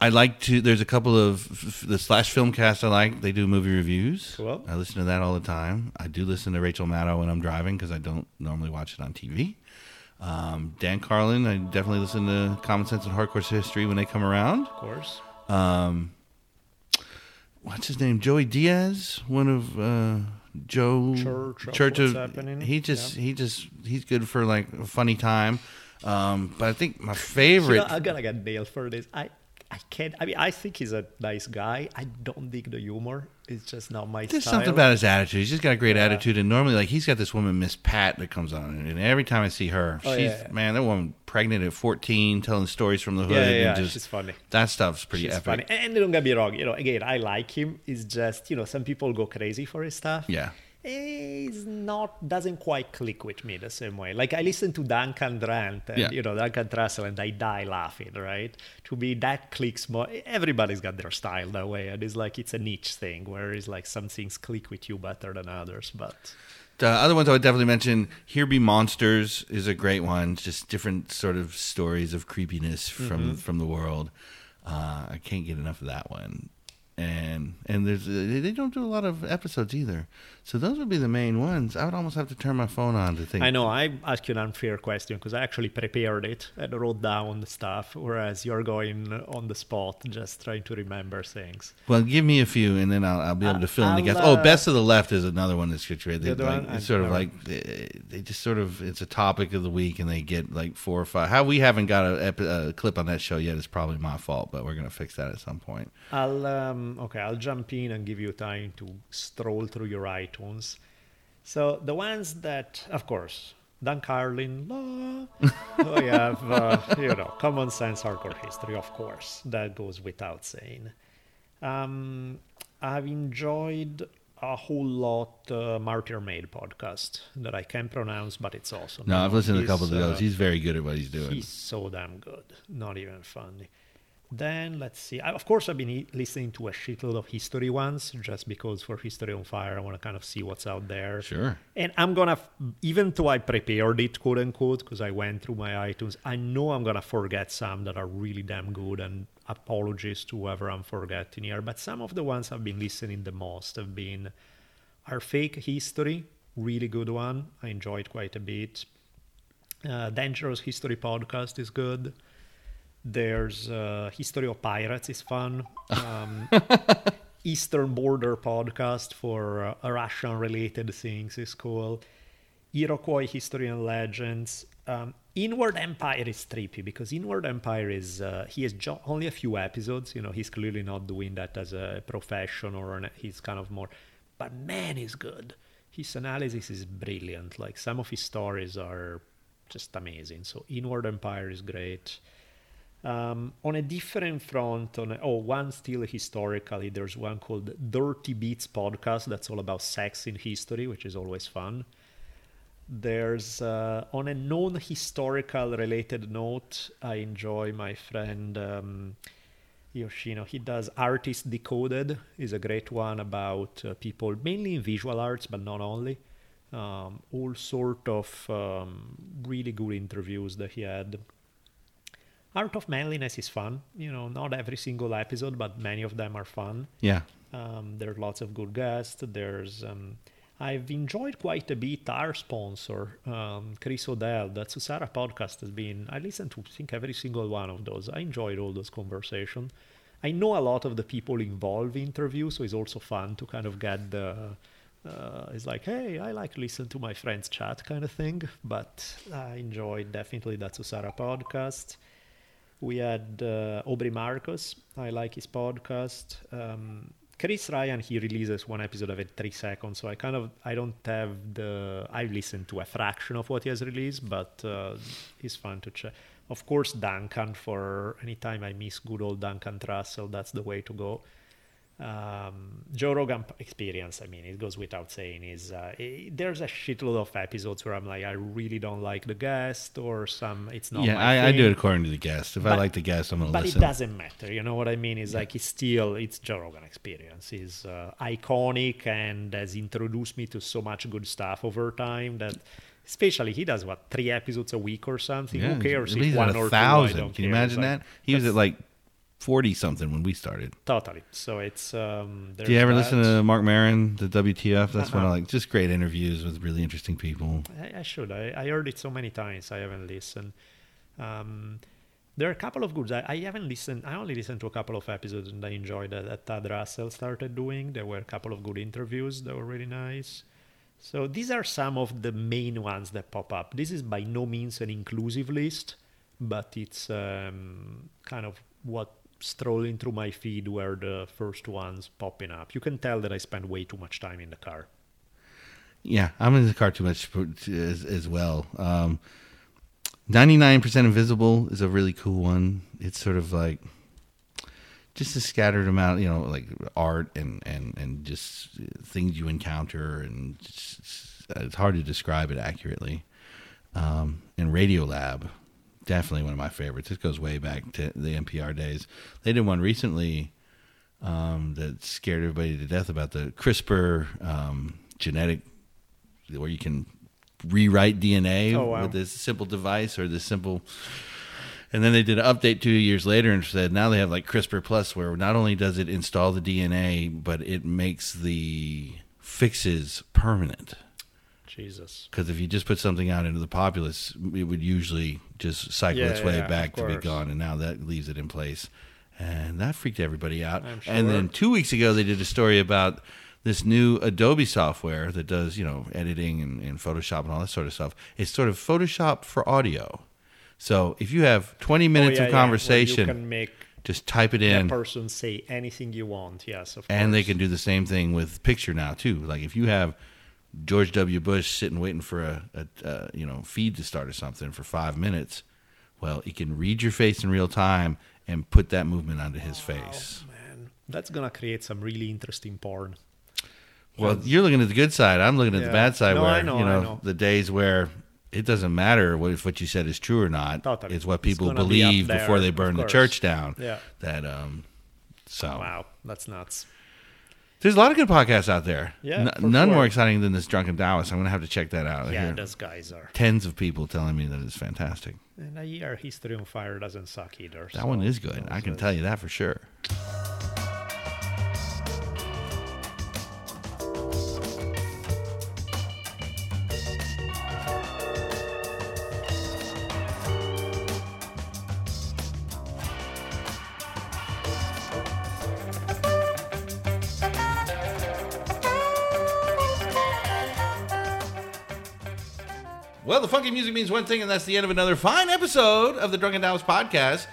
I like to. There's a couple of the slash filmcast I like. They do movie reviews. Cool. I listen to that all the time. I do listen to Rachel Maddow when I'm driving because I don't normally watch it on TV. Um, Dan Carlin, I definitely listen to Common Sense and Hardcore History when they come around. of course. Um, what's his name? Joey Diaz, one of uh, Joe Church of Church of. Happening. He just Yeah. he just he's good for like a funny time. Um, but I think my You favorite. (laughs) know, I'm gonna get nailed for this. I I can't. I mean, I think he's a nice guy. I don't dig the humor. It's just not my style. There's style. something about his attitude. He's just got a great attitude, and normally, like he's got this woman, Miss Pat, that comes on, and every time I see her, Oh, she's yeah. man, that woman pregnant at 14, telling stories from the hood, Yeah, yeah, yeah, and just she's funny. that stuff's pretty She's epic. funny. And don't get me wrong. You know, again, I like him. It's just you know, some people go crazy for his stuff. Yeah. He's not doesn't quite click with me the same way. Like I listen to Duncan Grant and Yeah. you know Duncan Trussell and I die laughing, right? To me that clicks more everybody's got their style that way and it's like it's a niche thing where it's like some things click with you better than others. But The other ones I would definitely mention, Here Be Monsters is a great one. Just different sort of stories of creepiness from Mm-hmm. from the world. Uh, I can't get enough of that one. And and there's they don't do a lot of episodes either. So those would be the main ones. I would almost have to turn my phone on to think. I know I asked you an unfair question because I actually prepared it and wrote down the stuff, whereas you're going on the spot just trying to remember things. Well, give me a few, and then I'll, I'll be able to fill in the I'll, gaps. Oh, uh, Best of the Left is another one that's situated. They, The other like, one? it's sort of I've like they, they just sort of it's a topic of the week, and they get like four or five. How we haven't got a, epi- a clip on that show yet is probably my fault, but we're gonna fix that at some point. I'll um, okay. I'll jump in and give you time to stroll through your iTunes. So the ones that, of course, Dan Carlin, law. we (laughs) have uh, you know common sense hardcore history, of course. That goes without saying. Um, I've enjoyed a whole lot uh, Martyr Made podcast that I can pronounce, but it's awesome. No, I've listened to a couple of those. uh, He's very good at what he's doing. He's so damn good. Not even funny. Then let's see. I, of course, I've been e- listening to a shitload of history ones, just because for History on Fire, I want to kind of see what's out there. Sure. And I'm gonna, f- even though I prepared it, quote unquote, because I went through my iTunes, I know I'm gonna forget some that are really damn good. And apologies to whoever I'm forgetting here, but some of the ones I've been listening the most have been our fake history, really good one. I enjoyed quite a bit. Uh, Dangerous History podcast is good. There's uh, History of Pirates is fun. (laughs) Um, Eastern Border podcast for uh, Russian related things is cool. Iroquois History and Legends. Um, Inward Empire is trippy because Inward Empire is uh, he has jo- only a few episodes. You know, he's clearly not doing that as a profession or an, he's kind of more. But man, he's good. His analysis is brilliant. Like some of his stories are just amazing. So Inward Empire is great. Um, on a different front, on a, oh, one still historically, there's one called Dirty Beats podcast that's all about sex in history, which is always fun. There's uh, on a non-historical related note, I enjoy my friend um, Yoshino. He does Artist Decoded, is a great one about uh, people mainly in visual arts, but not only. Um, all sort of um, really good interviews that he had. Art of Manliness is fun. You know, not every single episode, but many of them are fun. Yeah. Um, there's lots of good guests. There's um, I've enjoyed quite a bit our sponsor, um, Chris Odell. Datsusara podcast has been. I listened to I think every single one of those. I enjoyed all those conversations. I know a lot of the people involved in interviews, so it's also fun to kind of get the. Uh, it's like, hey, I like to listen to my friends chat kind of thing, but I enjoyed definitely that Susara podcast. We had uh, Aubrey Marcus. I like his podcast. Um, Chris Ryan, he releases one episode every three seconds, so I kind of I don't have the I've listened to a fraction of what he has released, but uh, it's fun to check. Of course, Duncan for anytime I miss good old Duncan Trussell, that's the way to go. Um, Joe Rogan experience, I mean, it goes without saying, is uh, i there's a shitload of episodes where I'm like, I really don't like the guest, or some it's not. yeah, I, I do it according to the guest. If I like the guest, I'm going to listen. But it doesn't matter. You know what I mean? It's like it's still it's Joe Rogan experience. is uh, iconic and has introduced me to so much good stuff over time that. Especially, he does what three episodes a week or something. Yeah, Who cares if one a or thousand. two? Can you imagine that? He was at like forty something when we started. totally. So it's. Um, Do you ever there's listen to Mark Maron, the WTF? That's one Uh-uh. of like just great interviews with really interesting people. I, I should. I, I heard it so many times. I haven't listened. Um, there are a couple of good. I, I haven't listened. I only listened to a couple of episodes, and I enjoyed that, that Tad Russell started doing. There were a couple of good interviews that were really nice. So these are some of the main ones that pop up. This is by no means an inclusive list, but it's um, kind of what strolling through my feed were the first ones popping up. You can tell that I spend way too much time in the car. Yeah, I'm in the car too much as, as well. Um, 99% Invisible is a really cool one. It's sort of like just a scattered amount, you know, like art and, and, and just things you encounter. And just, it's hard to describe it accurately. Um, and Radiolab, definitely one of my favorites. This goes way back to the NPR days. They did one recently um, that scared everybody to death about the CRISPR um, genetic, where you can rewrite DNA Oh, wow. with this simple device or this simple. And then they did an update two years later and said now they have like CRISPR Plus, where not only does it install the DNA, but it makes the fixes permanent. Jesus. Because if you just put something out into the populace, it would usually just cycle Yeah, its way yeah, back to be gone, and now that leaves it in place, and that freaked everybody out. I'm And then two weeks ago, they did a story about this new Adobe software that does you know editing and, and Photoshop and all that sort of stuff. It's sort of Photoshop for audio. So if you have 20 minutes Oh, yeah, of conversation, you can make just type it that in. person say anything you want. Yes, of And they can do the same thing with picture now too. Like if you have George W. Bush sitting waiting for a, a, a you know feed to start or something for five minutes, well, he can read your face in real time and put that movement onto his face. Man, that's gonna create some really interesting porn. Well, you're looking at the good side. I'm looking at the bad side No, where I know, you know, know. the days where it doesn't matter what if what you said is true or not. Totally. It's what people be believe there, before they burn the church down. Yeah. That um. So Wow, that's nuts. There's a lot of good podcasts out there. Yeah, N- none sure. more exciting than this drunken Taoist. I'm gonna have to check that out. Yeah, those guys are. tens of people telling me that it's fantastic. And a year history on fire doesn't suck either. That so one is good. I can tell you that for sure. Well, the funky music means one thing, and that's the end of another fine episode of the Drunken Taoist podcast.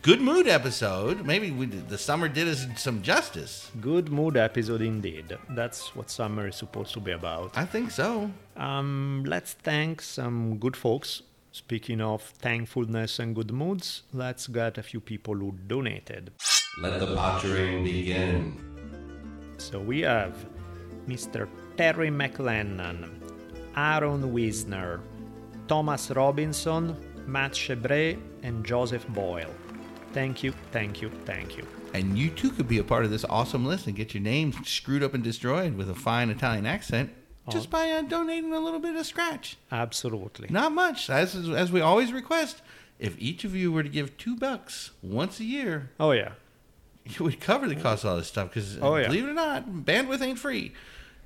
Good mood episode. Maybe we did, the summer did us some justice. Good mood episode indeed. That's what summer is supposed to be about. I think so. Um, let's thank some good folks. Speaking of thankfulness and good moods, let's get a few people who donated. Let the pottering begin. So we have Mr. Terry McLennan, Aaron Wisner, Thomas Robinson, Matt Chebre, and Joseph Boyle. Thank you, thank you, thank you. And you too could be a part of this awesome list and get your name screwed up and destroyed with a fine Italian accent just by uh, donating a little bit of scratch. Absolutely. Not much, as as we always request. If each of you were to give two bucks once a year, Oh yeah. it would cover the cost of all this stuff. Because Oh, yeah. believe it or not, bandwidth ain't free.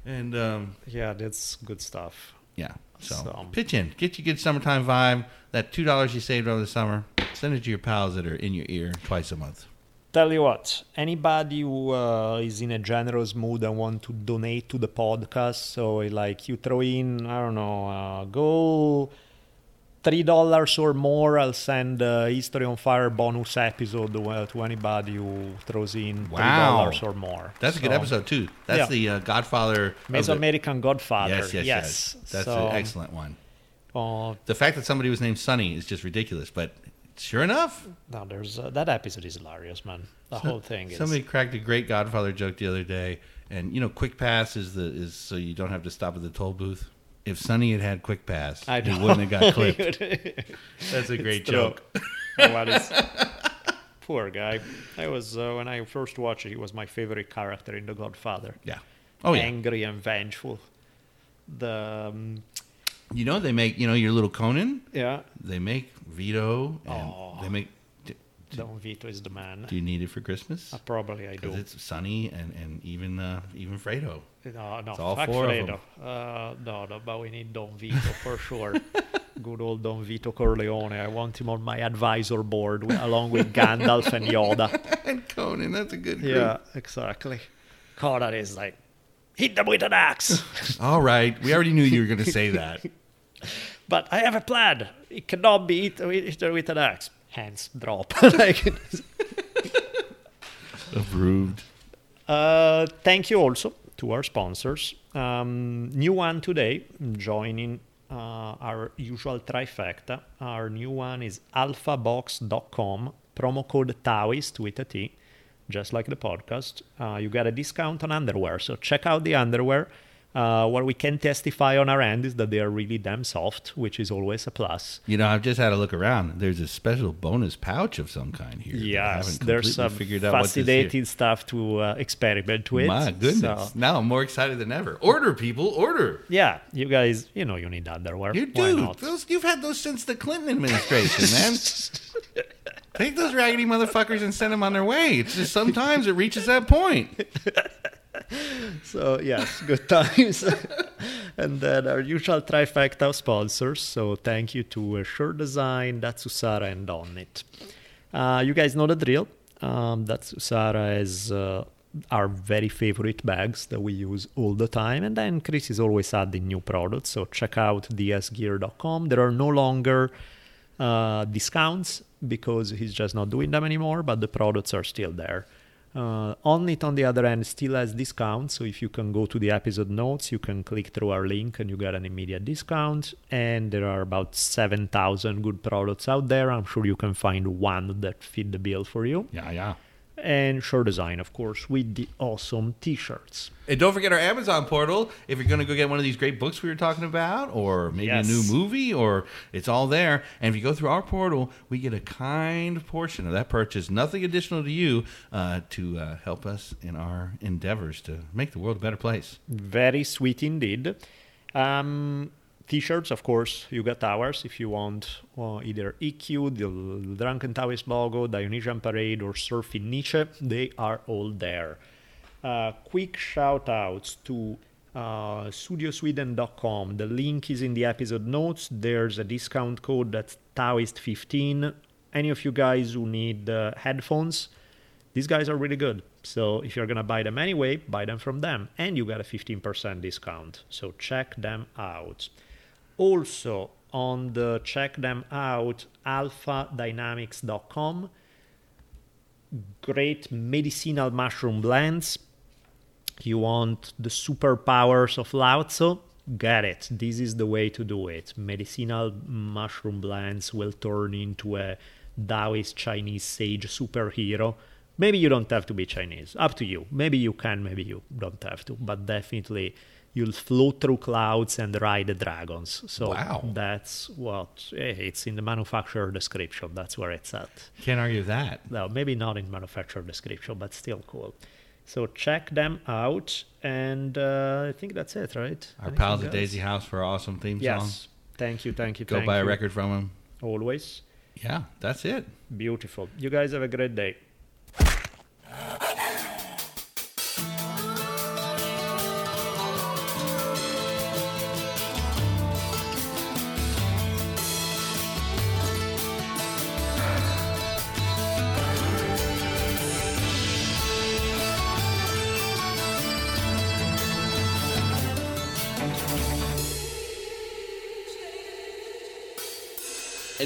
And um, Yeah, that's good stuff. Yeah, so, So- pitch in, get your good summertime vibe. That two dollars you saved over the summer, send it to your pals that are in your ear twice a month. Tell you what, anybody who uh, is in a generous mood and want to donate to the podcast, so like you throw in, I don't know, uh, go three dollars or more, I'll send a History on Fire bonus episode to anybody who throws in three Wow. dollars or more. That's a good episode too. That's Yeah. the uh, Godfather. of the- Mesoamerican Godfather. Yes, yes, yes. That's so, an excellent one. Uh, The fact that somebody was named Sonny is just ridiculous, but sure enough, no, there's uh, that episode is hilarious, man. The whole thing is. somebody cracked a great Godfather joke the other day, and you know, Quick Pass is the is so you don't have to stop at the toll booth. If Sonny had had Quick Pass, I he wouldn't have got (laughs) clipped. That's a great It's joke. What is- (laughs) Poor guy. I was uh, when I first watched it. He was my favorite character in The Godfather. Yeah. Oh yeah. Angry and vengeful. The um, You know they make you know your little Conan. yeah. They make Vito, and Oh. they make. Do, Don Vito is the man. do you need it for Christmas? Uh, probably I do. Because it's sunny and and even uh, even Fredo. No, no, It's all fuck four of Fredo. Uh, no, no, but we need Don Vito for sure. (laughs) Good old Don Vito Corleone. I want him on my advisor board along with (laughs) Gandalf and Yoda. and Conan, that's a good group. Yeah, exactly. Conan is like, hit them with an axe. (laughs) All right, we already knew you were going to say that. but I have a plan. It cannot be hit with an axe. Hands drop. (laughs) like, Approved. Uh, thank you also to our sponsors. Um, new one today, joining uh, our usual trifecta. Our new one is alphabox.com, promo code Taoist with a T, just like the podcast. Uh, you get a discount on underwear, so check out the underwear. Uh, what we can testify on our end is that they are really damn soft, which is always a plus. You know, I've just had a look around. There's a special bonus pouch of some kind here. Yes, there's some figured out what this here- fascinating stuff to uh, experiment with. My goodness! So, Now I'm more excited than ever. Order, people, order. yeah, you guys, you know you need that underwear. You do. Those, you've had those since the Clinton administration, man. (laughs) Take those raggedy motherfuckers and send them on their way. It's just sometimes it reaches that point. (laughs) So yes, good (laughs) times. (laughs) and then our usual trifecta of sponsors. So thank you to uh, Sure Design, Datsusara, and Onnit. Uh, you guys know the drill. Um, Datsusara is uh, our very favorite bags that we use all the time. And then Chris is always adding new products. So check out dsgear.com. There are no longer uh, discounts because he's just not doing them anymore, but the products are still there. Uh, Onnit, on the other end, still has discounts. So if you can go to the episode notes, you can click through our link and you get an immediate discount. And there are about 7,000 good products out there. I'm sure you can find one that fit the bill for you. Yeah, yeah. And Sure Design, of course, with the awesome t shirts. And don't forget our Amazon portal. If you're going to go get one of these great books we were talking about, or maybe Yes. a new movie, or it's all there. And if you go through our portal, we get a kind portion of that purchase, nothing additional to you, uh, to uh, help us in our endeavors to make the world a better place. Very sweet indeed. Um, T-shirts, of course, you got ours if you want either EQ, the Drunken Taoist logo, Dionysian Parade, or Surfing Nietzsche. They are all there. Uh, quick shout outs to uh, studiosweden.com. The link is in the episode notes. There's a discount code that's Taoist15. Any of you guys who need uh, headphones, these guys are really good. So if you're gonna buy them anyway, buy them from them, and you get a 15% discount. So check them out. Also on the check them out alphadynamics.com. Great medicinal mushroom blends. You want the superpowers of Lao Tzu? Get it. This is the way to do it. Medicinal mushroom blends will turn into a Taoist Chinese sage superhero. Maybe you don't have to be Chinese. Up to you. Maybe you can, maybe you don't have to. But definitely you'll float through clouds and ride the dragons. So Wow. that's what eh, it's in the manufacturer description. That's where it's at. Can't argue that. No, maybe not in manufacturer description, but still cool. So check them out, and uh, I think that's it, right? Our Anything pals at? Daisy House for awesome theme Yes. song. Thank you, thank you, Go thank buy a record from them. Always Yeah, that's it. beautiful. You guys have a great day.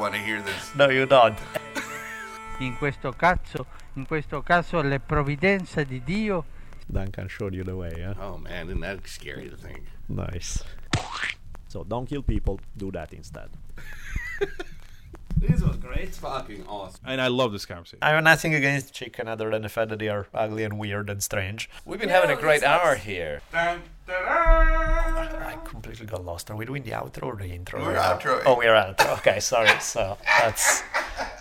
Want to hear this. No, you don't. (laughs) In questo caso, in questo caso le provvidenze di Dio Duncan showed you the way, yeah? Oh man, isn't that scary to think? Nice. So don't kill people, do that instead. (laughs) This was great. Fucking awesome. And I love this conversation. I have nothing against chicken other than the fact that they are ugly and weird and strange. We've been having a great hour here. I completely completely got lost. Are we doing the outro or the intro? We're right now? outroing. Oh, we're outro. Okay, sorry. So that's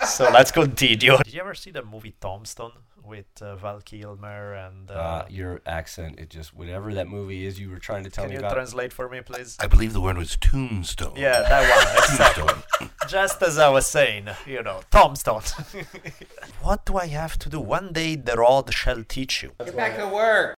so let's continue. Did you ever see the movie Tombstone with uh, Val Kilmer and? Uh, Uh, your accent, it just whatever that movie is you were trying to tell me. can you about. translate for me, please? I believe the word was tombstone. Yeah, that one (laughs) exactly. Just as I was saying, you know, Tombstone. (laughs) what do I have to do? One day the rod shall teach you. Get back to work.